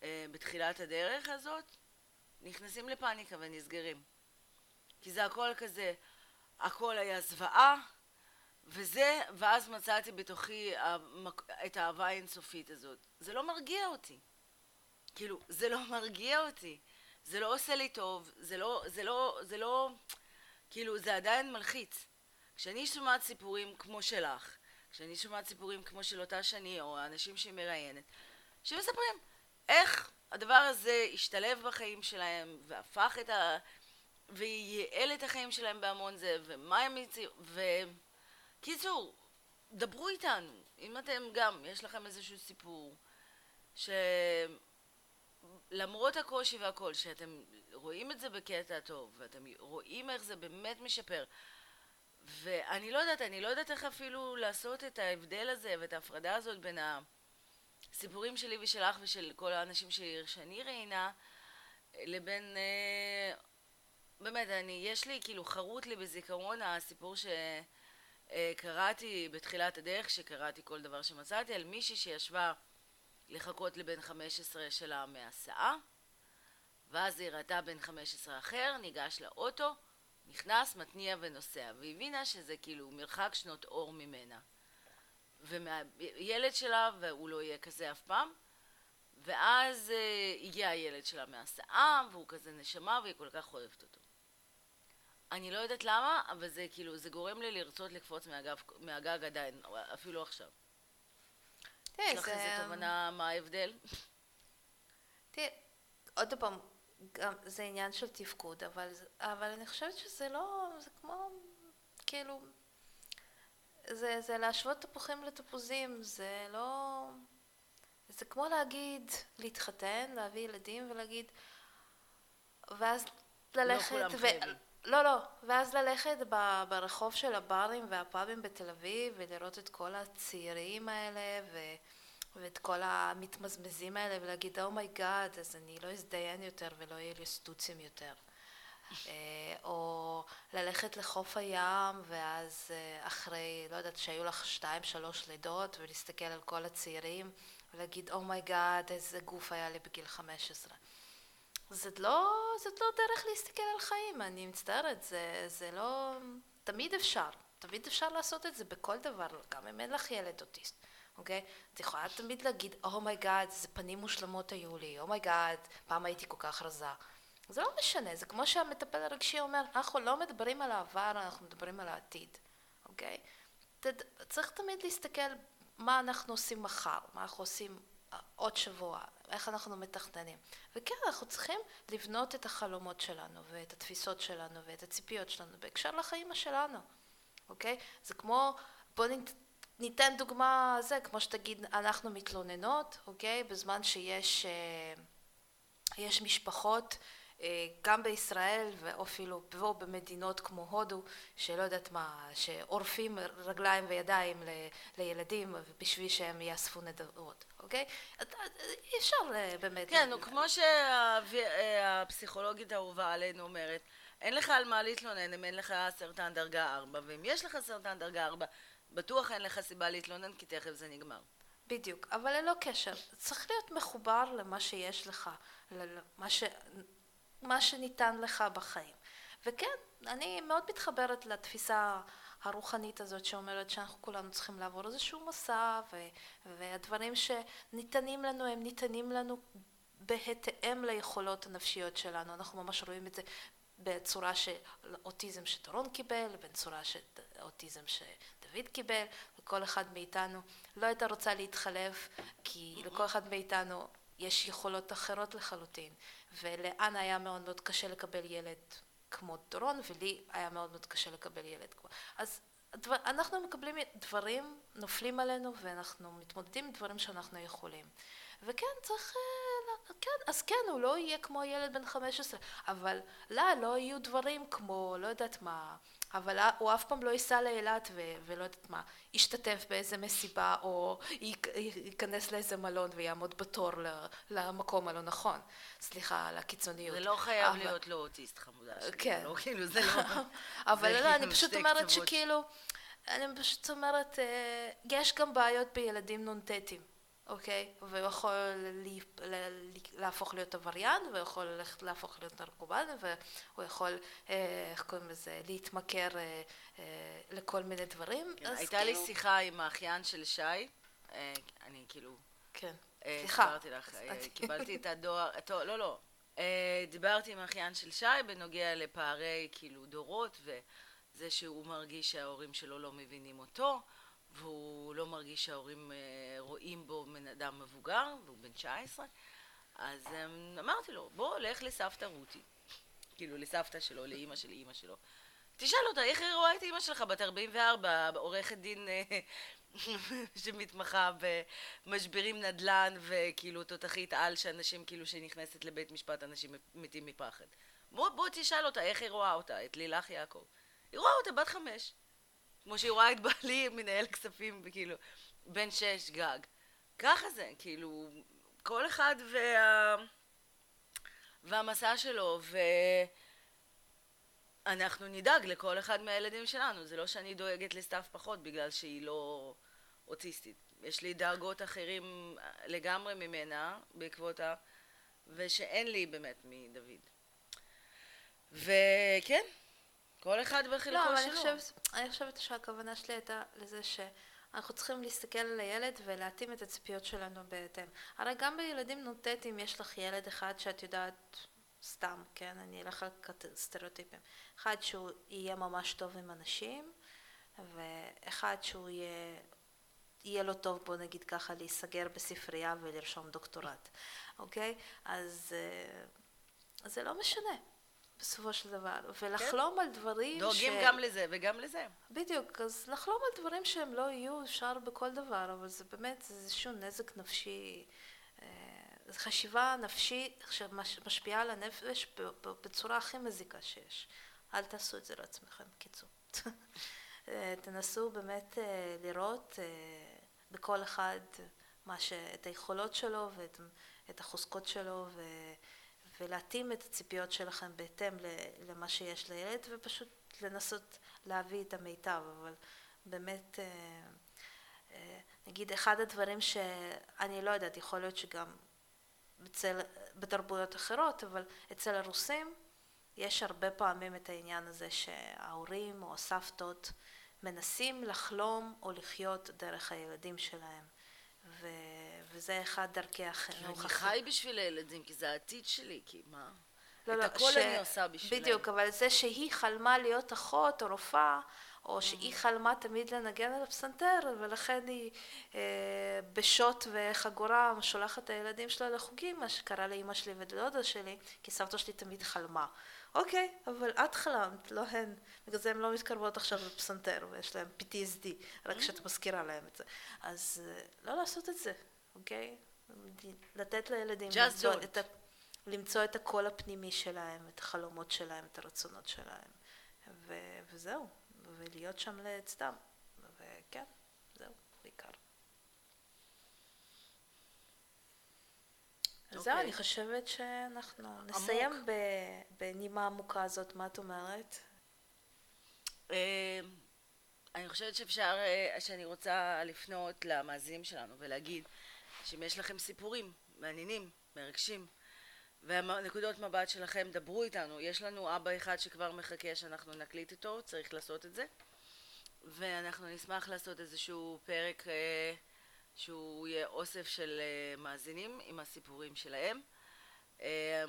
Speaker 1: בתחילת הדרך הזאת נכנסים לפאניקה ונסגרים. כי זה הכל כזה, הכל היה זוועה, וזה, ואז מצאתי בתוכי המק- את האהבה האינסופית הזאת. זה לא מרגיע אותי. כאילו, זה לא מרגיע אותי. זה לא עושה לי טוב, זה לא, זה לא, זה לא, כאילו, זה עדיין מלחיץ. כשאני שומעת סיפורים כמו שלך, כשאני שומעת סיפורים כמו של אותה שני, או האנשים שהיא מראיינת, שמספרים איך הדבר הזה השתלב בחיים שלהם, והפך את ה... וייעל את החיים שלהם בהמון זה, ומה הם הציעו, ו... קיצור, דברו איתנו, אם אתם גם, יש לכם איזשהו סיפור, שלמרות הקושי והכל, שאתם רואים את זה בקטע טוב, ואתם רואים איך זה באמת משפר, ואני לא יודעת, אני לא יודעת איך אפילו לעשות את ההבדל הזה ואת ההפרדה הזאת בין הסיפורים שלי ושלך ושל כל האנשים שלי שאני ראיינה, לבין... אה, באמת, אני, יש לי, כאילו, חרוט לי בזיכרון הסיפור שקראתי בתחילת הדרך, שקראתי כל דבר שמצאתי, על מישהי שישבה לחכות לבן 15 שלה מהסעה, ואז היא ראתה בן 15 אחר, ניגש לאוטו, נכנס, מתניע ונוסע, והבינה שזה כאילו מרחק שנות אור ממנה. וילד שלה, והוא לא יהיה כזה אף פעם, ואז uh, הגיע הילד שלה מהסעה, והוא כזה נשמה, והיא כל כך אוהבת אותו. אני לא יודעת למה, אבל זה כאילו, זה גורם לי לרצות לקפוץ מהגב, מהגג עדיין, אפילו עכשיו.
Speaker 2: תראה,
Speaker 1: יש לך
Speaker 2: זה...
Speaker 1: איזה תובנה מה ההבדל?
Speaker 2: תראה, עוד פעם, גם זה עניין של תפקוד, אבל, זה- אבל אני חושבת שזה לא, זה כמו, כאילו, זה, זה להשוות תפוחים לתפוזים, זה לא... זה כמו להגיד, להתחתן, להביא ילדים ולהגיד, ואז ללכת...
Speaker 1: כולם
Speaker 2: ו...
Speaker 1: חייבים.
Speaker 2: לא, לא, ואז ללכת ב- ברחוב של הברים והפאבים בתל אביב ולראות את כל הצעירים האלה ו... ואת כל המתמזמזים האלה ולהגיד, oh my God, אז אני לא אזדיין יותר ולא יהיה לי סטוצים יותר. אה, או ללכת לחוף הים, ואז אה, אחרי, לא יודעת, שהיו לך שתיים, שלוש לידות, ולהסתכל על כל הצעירים, ולהגיד, oh my God, איזה גוף היה לי בגיל 15. זאת לא, זאת לא דרך להסתכל על חיים, אני מצטערת, זה, זה לא... תמיד אפשר, תמיד אפשר לעשות את זה בכל דבר, גם אם אין לך ילד אוטיסט, אוקיי? את יכולה תמיד להגיד, oh my God, oh איזה פנים מושלמות היו לי, oh my God, oh פעם הייתי כל כך רזה. זה לא משנה, זה כמו שהמטפל הרגשי אומר, אנחנו לא מדברים על העבר, אנחנו מדברים על העתיד, אוקיי? צריך תמיד להסתכל מה אנחנו עושים מחר, מה אנחנו עושים עוד שבוע, איך אנחנו מתכננים. וכן, אנחנו צריכים לבנות את החלומות שלנו, ואת התפיסות שלנו, ואת הציפיות שלנו, בהקשר לחיים שלנו, אוקיי? זה כמו, בואו ניתן דוגמה, זה, כמו שתגיד, אנחנו מתלוננות, אוקיי? בזמן שיש אה, יש משפחות אה, גם בישראל ואפילו פה במדינות כמו הודו שלא יודעת מה שעורפים רגליים וידיים לילדים בשביל שהם יאספו נדבות אוקיי? אי אפשר אה, באמת
Speaker 1: כן, כמו שהפסיכולוגית האהובה עלינו אומרת אין לך על מה להתלונן אם אין לך סרטן דרגה 4 ואם יש לך סרטן דרגה 4 בטוח אין לך סיבה להתלונן כי תכף זה נגמר.
Speaker 2: בדיוק, אבל ללא קשר, צריך להיות מחובר למה שיש לך, למה ש... מה שניתן לך בחיים. וכן, אני מאוד מתחברת לתפיסה הרוחנית הזאת שאומרת שאנחנו כולנו צריכים לעבור איזשהו מסע ו- והדברים שניתנים לנו הם ניתנים לנו בהתאם ליכולות הנפשיות שלנו. אנחנו ממש רואים את זה בצורה של אוטיזם שדורון קיבל, בצורה של אוטיזם שדוד קיבל, וכל אחד מאיתנו לא הייתה רוצה להתחלף כי לכל אחד מאיתנו יש יכולות אחרות לחלוטין. ולאן היה מאוד מאוד קשה לקבל ילד כמו דורון, ולי היה מאוד מאוד קשה לקבל ילד כמו... אז דבר, אנחנו מקבלים דברים, נופלים עלינו, ואנחנו מתמודדים עם דברים שאנחנו יכולים. וכן, צריך... אה, כן, אז כן, הוא לא יהיה כמו ילד בן 15, אבל לא, לא יהיו דברים כמו, לא יודעת מה, אבל הוא אף פעם לא ייסע לאילת ולא יודעת מה, ישתתף באיזה מסיבה או ייכנס לאיזה מלון ויעמוד בתור למקום הלא נכון. סליחה על הקיצוניות.
Speaker 1: זה לא חייב אבל... להיות לא אוטיסט חמודה שלי.
Speaker 2: כן.
Speaker 1: לא, כאילו זה לא...
Speaker 2: אבל לא, אני פשוט אומרת שכאילו, אני פשוט אומרת, אה, יש גם בעיות בילדים נ"טים. אוקיי? והוא יכול להפוך להיות עבריין, והוא יכול ללכת להפוך להיות נרקומן, והוא יכול, אה, איך קוראים לזה, להתמכר אה, אה, לכל מיני דברים.
Speaker 1: כן, הייתה כאילו... לי שיחה עם האחיין של שי, אני כאילו...
Speaker 2: כן, סליחה.
Speaker 1: דיברתי לך, קיבלתי את הדואר, לא, לא. דיברתי עם האחיין של שי בנוגע לפערי כאילו דורות, וזה שהוא מרגיש שההורים שלו לא מבינים אותו. והוא לא מרגיש שההורים אה, רואים בו בן אדם מבוגר, והוא בן 19, אז אמ, אמרתי לו, בוא, לך לסבתא רותי. כאילו, לסבתא שלו, לאימא של אימא שלו. תשאל אותה, איך היא רואה את אימא שלך בת 44, עורכת דין אה, שמתמחה במשברים נדל"ן וכאילו תותחית על שאנשים כאילו שנכנסת לבית משפט אנשים מתים מפחד. בוא, בוא תשאל אותה איך היא רואה אותה, את לילך יעקב. היא רואה אותה בת חמש. כמו שהיא רואה את בעלי מנהל כספים, כאילו, בן שש גג. ככה זה, כאילו, כל אחד וה... והמסע שלו, ואנחנו נדאג לכל אחד מהילדים שלנו. זה לא שאני דואגת לסתיו פחות בגלל שהיא לא אוטיסטית. יש לי דאגות אחרים לגמרי ממנה בעקבותה, ושאין לי באמת מדוד. וכן, כל אחד בחלקו
Speaker 2: לא,
Speaker 1: שלו.
Speaker 2: לא, אני חושבת, אני חושבת שהכוונה שלי הייתה לזה שאנחנו צריכים להסתכל על הילד ולהתאים את הציפיות שלנו בהתאם. הרי גם בילדים נ"טים יש לך ילד אחד שאת יודעת, סתם, כן, אני אלך על סטריאוטיפים. אחד שהוא יהיה ממש טוב עם אנשים, ואחד שהוא יהיה... יהיה לו טוב, בוא נגיד ככה, להיסגר בספרייה ולרשום דוקטורט, אוקיי? אז, אה, אז זה לא משנה. בסופו של דבר, ולחלום כן. על דברים
Speaker 1: דואגים ש... גם לזה וגם לזה.
Speaker 2: בדיוק, אז לחלום על דברים שהם לא יהיו, אפשר בכל דבר, אבל זה באמת איזשהו נזק נפשי, אה, זו חשיבה נפשית שמשפיעה על הנפש בצורה הכי מזיקה שיש. אל תעשו את זה לעצמכם, קיצור. אה, תנסו באמת אה, לראות בכל אחד מה ש... את היכולות שלו ואת החוזקות שלו ו... ולהתאים את הציפיות שלכם בהתאם למה שיש לילד ופשוט לנסות להביא את המיטב אבל באמת אה, אה, נגיד אחד הדברים שאני לא יודעת יכול להיות שגם אצל, בתרבויות אחרות, אבל אצל הרוסים יש הרבה פעמים את העניין הזה שההורים או הסבתות מנסים לחלום או לחיות דרך הילדים שלהם. ו... וזה אחד דרכי החינוך.
Speaker 1: אני חי בשביל הילדים, כי זה העתיד שלי, כי מה?
Speaker 2: לא,
Speaker 1: את
Speaker 2: לא,
Speaker 1: הכל
Speaker 2: ש...
Speaker 1: אני עושה בשבילם.
Speaker 2: בדיוק, אבל זה שהיא חלמה להיות אחות או רופאה, או שהיא חלמה תמיד לנגן על הפסנתר, ולכן היא אה, בשוט וחגורה שולחת את הילדים שלה לחוגים, מה שקרה לאימא שלי ולדודה שלי, כי סבתא שלי תמיד חלמה. אוקיי, אבל את חלמת, לא הן. בגלל זה הן לא מתקרבות עכשיו לפסנתר, ויש להן PTSD, רק כשאת מזכירה להן את זה. אז אה, לא לעשות את זה, אוקיי? לתת לילדים למצוא. את, ה, למצוא את הקול הפנימי שלהם, את החלומות שלהם, את הרצונות שלהם. ו, וזהו, ולהיות שם לצדם. וכן, זהו, בעיקר. אז זהו,
Speaker 1: אוקיי.
Speaker 2: אני חושבת שאנחנו נסיים ב- בנימה עמוקה הזאת, מה את אומרת?
Speaker 1: אה, אני חושבת שאפשר, אה, שאני רוצה לפנות למאזינים שלנו ולהגיד שאם יש לכם סיפורים מעניינים, מרגשים, והנקודות מבט שלכם, דברו איתנו. יש לנו אבא אחד שכבר מחכה שאנחנו נקליט איתו, צריך לעשות את זה. ואנחנו נשמח לעשות איזשהו פרק אה, שהוא יהיה אוסף של אה, מאזינים עם הסיפורים שלהם. אה,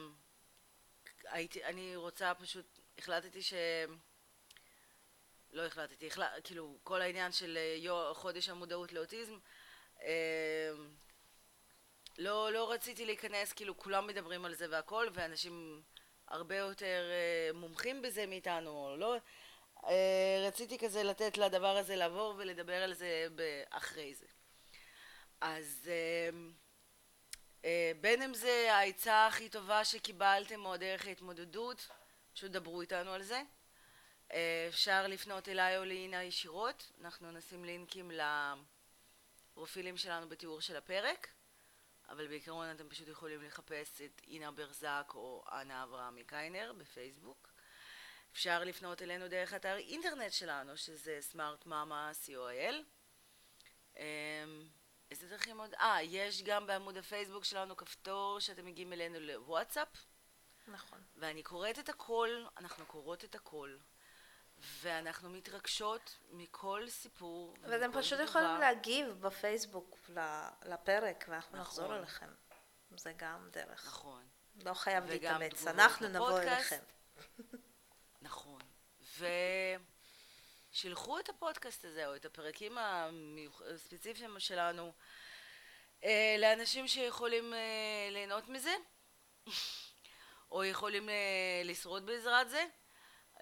Speaker 1: הייתי, אני רוצה פשוט, החלטתי ש... לא החלטתי, החלט, כאילו כל העניין של אה, יו, חודש המודעות לאוטיזם אה, לא, לא רציתי להיכנס, כאילו כולם מדברים על זה והכל ואנשים הרבה יותר אה, מומחים בזה מאיתנו, או לא, אה, רציתי כזה לתת לדבר הזה לעבור ולדבר על זה אחרי זה. אז אה, אה, בין אם זה העצה הכי טובה שקיבלתם או דרך ההתמודדות, פשוט דברו איתנו על זה. אה, אפשר לפנות אליי או לאינה ישירות, אנחנו נשים לינקים לפרופילים שלנו בתיאור של הפרק, אבל בעיקרון אתם פשוט יכולים לחפש את אינה ברזק או אנה אברהמי קיינר בפייסבוק. אפשר לפנות אלינו דרך אתר אינטרנט שלנו, שזה סמארט מאמה co.il. אמ, איזה דרכים עוד? אה, יש גם בעמוד הפייסבוק שלנו כפתור שאתם מגיעים אלינו לוואטסאפ,
Speaker 2: נכון.
Speaker 1: ואני קוראת את הכל, אנחנו קוראות את הכל, ואנחנו מתרגשות מכל סיפור.
Speaker 2: ואתם פשוט
Speaker 1: תגובה.
Speaker 2: יכולים להגיב בפייסבוק לפרק, ואנחנו
Speaker 1: נכון.
Speaker 2: נחזור אליכם. זה גם דרך.
Speaker 1: נכון,
Speaker 2: לא חייב להתאמץ, אנחנו נבוא. אליכם.
Speaker 1: נכון. ושילחו את הפודקאסט הזה, או את הפרקים הספציפיים שלנו, אה, לאנשים שיכולים אה, ליהנות מזה, או יכולים אה, לשרוד בעזרת זה.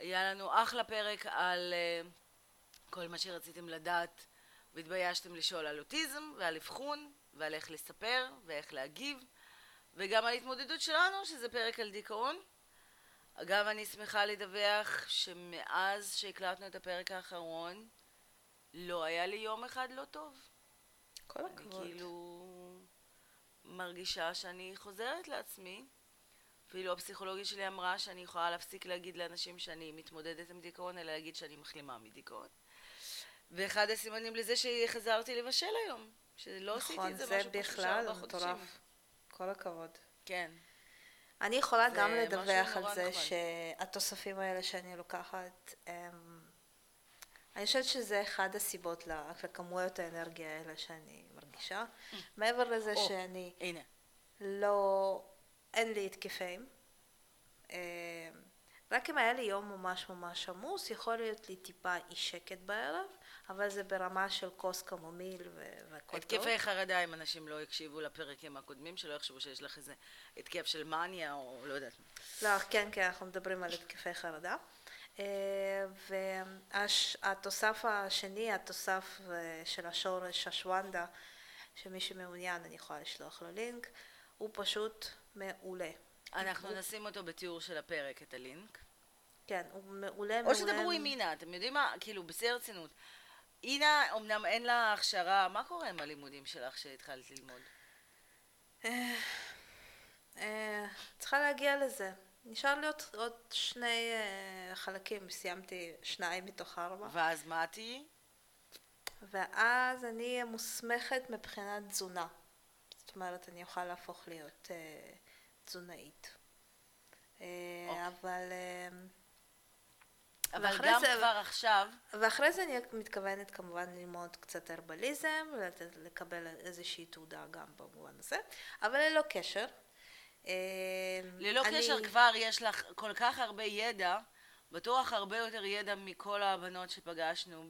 Speaker 1: היה לנו אחלה פרק על אה, כל מה שרציתם לדעת והתביישתם לשאול על אוטיזם ועל אבחון ועל איך לספר ואיך להגיב וגם על התמודדות שלנו שזה פרק על דיכאון. אגב אני שמחה לדווח שמאז שהקלטנו את הפרק האחרון לא היה לי יום אחד לא טוב.
Speaker 2: כל
Speaker 1: אני
Speaker 2: הכבוד.
Speaker 1: כאילו מרגישה שאני חוזרת לעצמי. אפילו הפסיכולוגית שלי אמרה שאני יכולה להפסיק להגיד לאנשים שאני מתמודדת עם דיכאון, אלא להגיד שאני מחלימה מדיכאון. ואחד הסימנים לזה שחזרתי לבשל היום, שלא עשיתי
Speaker 2: נכון,
Speaker 1: את זה,
Speaker 2: זה
Speaker 1: משהו פה שלושה
Speaker 2: בכלל
Speaker 1: ארבעה חודשים.
Speaker 2: מטורף. כל הכבוד.
Speaker 1: כן.
Speaker 2: אני יכולה
Speaker 1: זה
Speaker 2: גם לדווח על זה
Speaker 1: נחמד.
Speaker 2: שהתוספים האלה שאני לוקחת, הם... אני חושבת שזה אחד הסיבות לכמויות האנרגיה האלה שאני מרגישה. מעבר לזה. שאני
Speaker 1: הנה.
Speaker 2: לא... אין לי התקפים. אה, רק אם היה לי יום ממש ממש עמוס, יכול להיות לי טיפה אי שקט בערב, אבל זה ברמה של כוס קמומיל ו- והכל טוב.
Speaker 1: התקפי חרדה, אם אנשים לא הקשיבו לפרקים הקודמים, שלא יחשבו שיש לך איזה התקף של מניה, או לא יודעת.
Speaker 2: לא, כן, כן, אנחנו מדברים על התקפי חרדה. אה, והתוסף השני, התוסף אה, של השורש השוונדה, שמי שמעוניין אני יכולה לשלוח לו לינק, הוא פשוט מעולה.
Speaker 1: אנחנו נשים אותו בתיאור של הפרק, את הלינק.
Speaker 2: כן, הוא מעולה, מעולה.
Speaker 1: או שדברו עם אינה, אתם יודעים מה? כאילו, בשיא הרצינות. אינה, אמנם אין לה הכשרה, מה קורה עם הלימודים שלך שהתחלת ללמוד?
Speaker 2: אה, צריכה להגיע לזה. נשאר לי עוד, עוד שני אה, חלקים, סיימתי שניים מתוך ארבע.
Speaker 1: ואז מה תהיי?
Speaker 2: ואז אני מוסמכת מבחינת תזונה. זאת אומרת, אני אוכל להפוך להיות אה, תזונאית. אה,
Speaker 1: אוקיי.
Speaker 2: אבל... אה,
Speaker 1: אבל גם
Speaker 2: זה-
Speaker 1: כבר עכשיו,
Speaker 2: ואחרי זה אני מתכוונת כמובן ללמוד קצת הרבליזם, ולתת- לקבל איזושהי תעודה גם במובן הזה, אבל ללא קשר. אה,
Speaker 1: ללא
Speaker 2: אני-
Speaker 1: קשר כבר יש לך כל כך הרבה ידע, בטוח הרבה יותר ידע מכל הבנות שפגשנו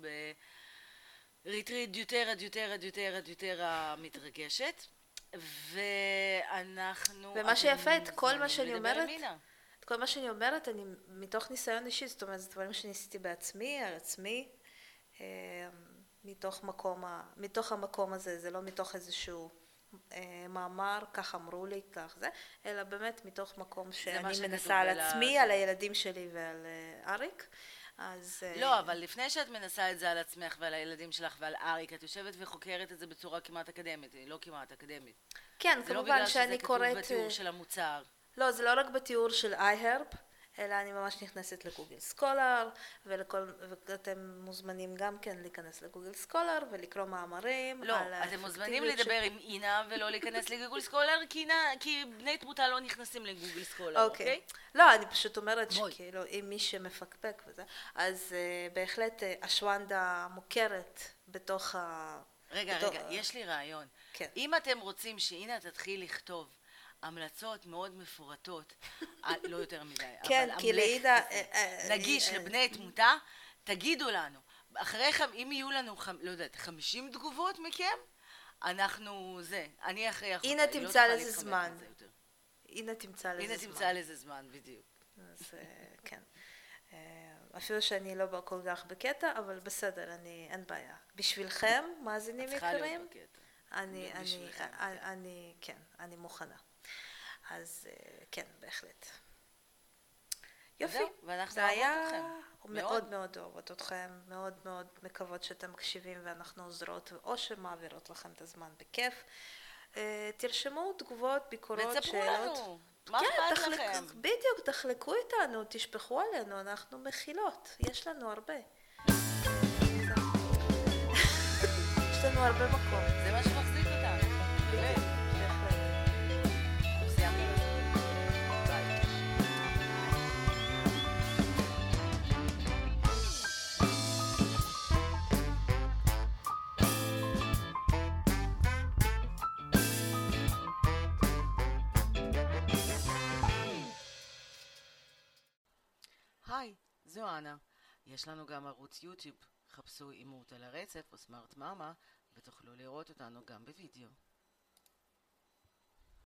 Speaker 1: בריטריט יותר עד יותר עד יותר עד יותר המתרגשת. ואנחנו...
Speaker 2: ומה שיפה, את כל מה שאני אומרת. את כל מה שאני אומרת, אני מתוך ניסיון אישי, זאת אומרת, זה דברים שניסיתי בעצמי, על עצמי, אה, מתוך מקום, מתוך המקום הזה, זה לא מתוך איזשהו אה, מאמר, כך אמרו לי, כך זה, אלא באמת מתוך מקום שאני מנסה על עצמי. על הילדים שלי ועל אה, אריק, אז... אה,
Speaker 1: לא, אבל לפני שאת מנסה את זה על עצמך ועל הילדים שלך ועל אריק, את יושבת וחוקרת את זה בצורה כמעט אקדמית, לא כמעט אקדמית.
Speaker 2: כן,
Speaker 1: זה לא
Speaker 2: כמובן
Speaker 1: בגלל שזה
Speaker 2: שאני
Speaker 1: כתוב
Speaker 2: קוראת...
Speaker 1: בתיאור
Speaker 2: אה,
Speaker 1: של המוצר.
Speaker 2: לא, זה לא רק בתיאור של iHerb, אלא אני ממש נכנסת ל Google Scholar, ולכל, ואתם מוזמנים גם כן להיכנס ל Google Scholar ולקרוא מאמרים
Speaker 1: לא,
Speaker 2: על
Speaker 1: אתם מוזמנים לדבר עם אינה ולא להיכנס ל Google Scholar, כי, אינה, כי בני תמותה לא נכנסים ל Google Scholar,
Speaker 2: אוקיי.
Speaker 1: אוקיי?
Speaker 2: לא, אני פשוט אומרת. שכאילו, אם מי שמפקפק וזה, אז אה, בהחלט אה, האשווגנדה מוכרת בתוך ה...
Speaker 1: רגע,
Speaker 2: בתוך-
Speaker 1: רגע, יש לי רעיון.
Speaker 2: כן.
Speaker 1: אם אתם רוצים שאינה תתחיל לכתוב המלצות מאוד מפורטות, אה, לא יותר מדי,
Speaker 2: כן,
Speaker 1: אבל
Speaker 2: כי לעידה, אה, אה,
Speaker 1: נגיש לבני תמותה, תגידו לנו. אחרי, חמ- אם יהיו לנו, חמ- לא יודעת, 50 תגובות מכם, אנחנו זה, אני
Speaker 2: אינה
Speaker 1: היא לא
Speaker 2: תמצא
Speaker 1: תוכל
Speaker 2: לזה זמן. הנה תמצא לזה
Speaker 1: הנה
Speaker 2: זמן.
Speaker 1: תמצא לזה זמן, בדיוק.
Speaker 2: אז כן. אפילו שאני לא כל כך בקטע, אבל בסדר, אני, אין בעיה. בשבילכם, מאזינים יקרים. אני,
Speaker 1: בשבילכם,
Speaker 2: אני, אני, כן, אני מוכנה. אז אה, כן, בהחלט. יופי,
Speaker 1: ואנחנו
Speaker 2: זה היה
Speaker 1: אתכם.
Speaker 2: מאוד
Speaker 1: מאוד.
Speaker 2: אוהבות אתכם, מאוד מאוד מקוות שאתם מקשיבים ואנחנו עוזרות, או שמעבירות לכם את הזמן בכיף. אה, תרשמו תגובות, ביקורות,
Speaker 1: ותספרו
Speaker 2: שאלות.
Speaker 1: לנו, מה
Speaker 2: כן,
Speaker 1: אכפת
Speaker 2: תחלק-
Speaker 1: לכם?
Speaker 2: בדיוק, תחלקו איתנו, תשפכו עלינו, אנחנו מכילות, יש לנו הרבה. יש לנו הרבה מקום.
Speaker 1: זה מה היי, זו אנה. יש לנו גם ערוץ יוטיוב. חפשו אימות על הרצף או סמארט מאמה ותוכלו לראות אותנו גם בווידאו.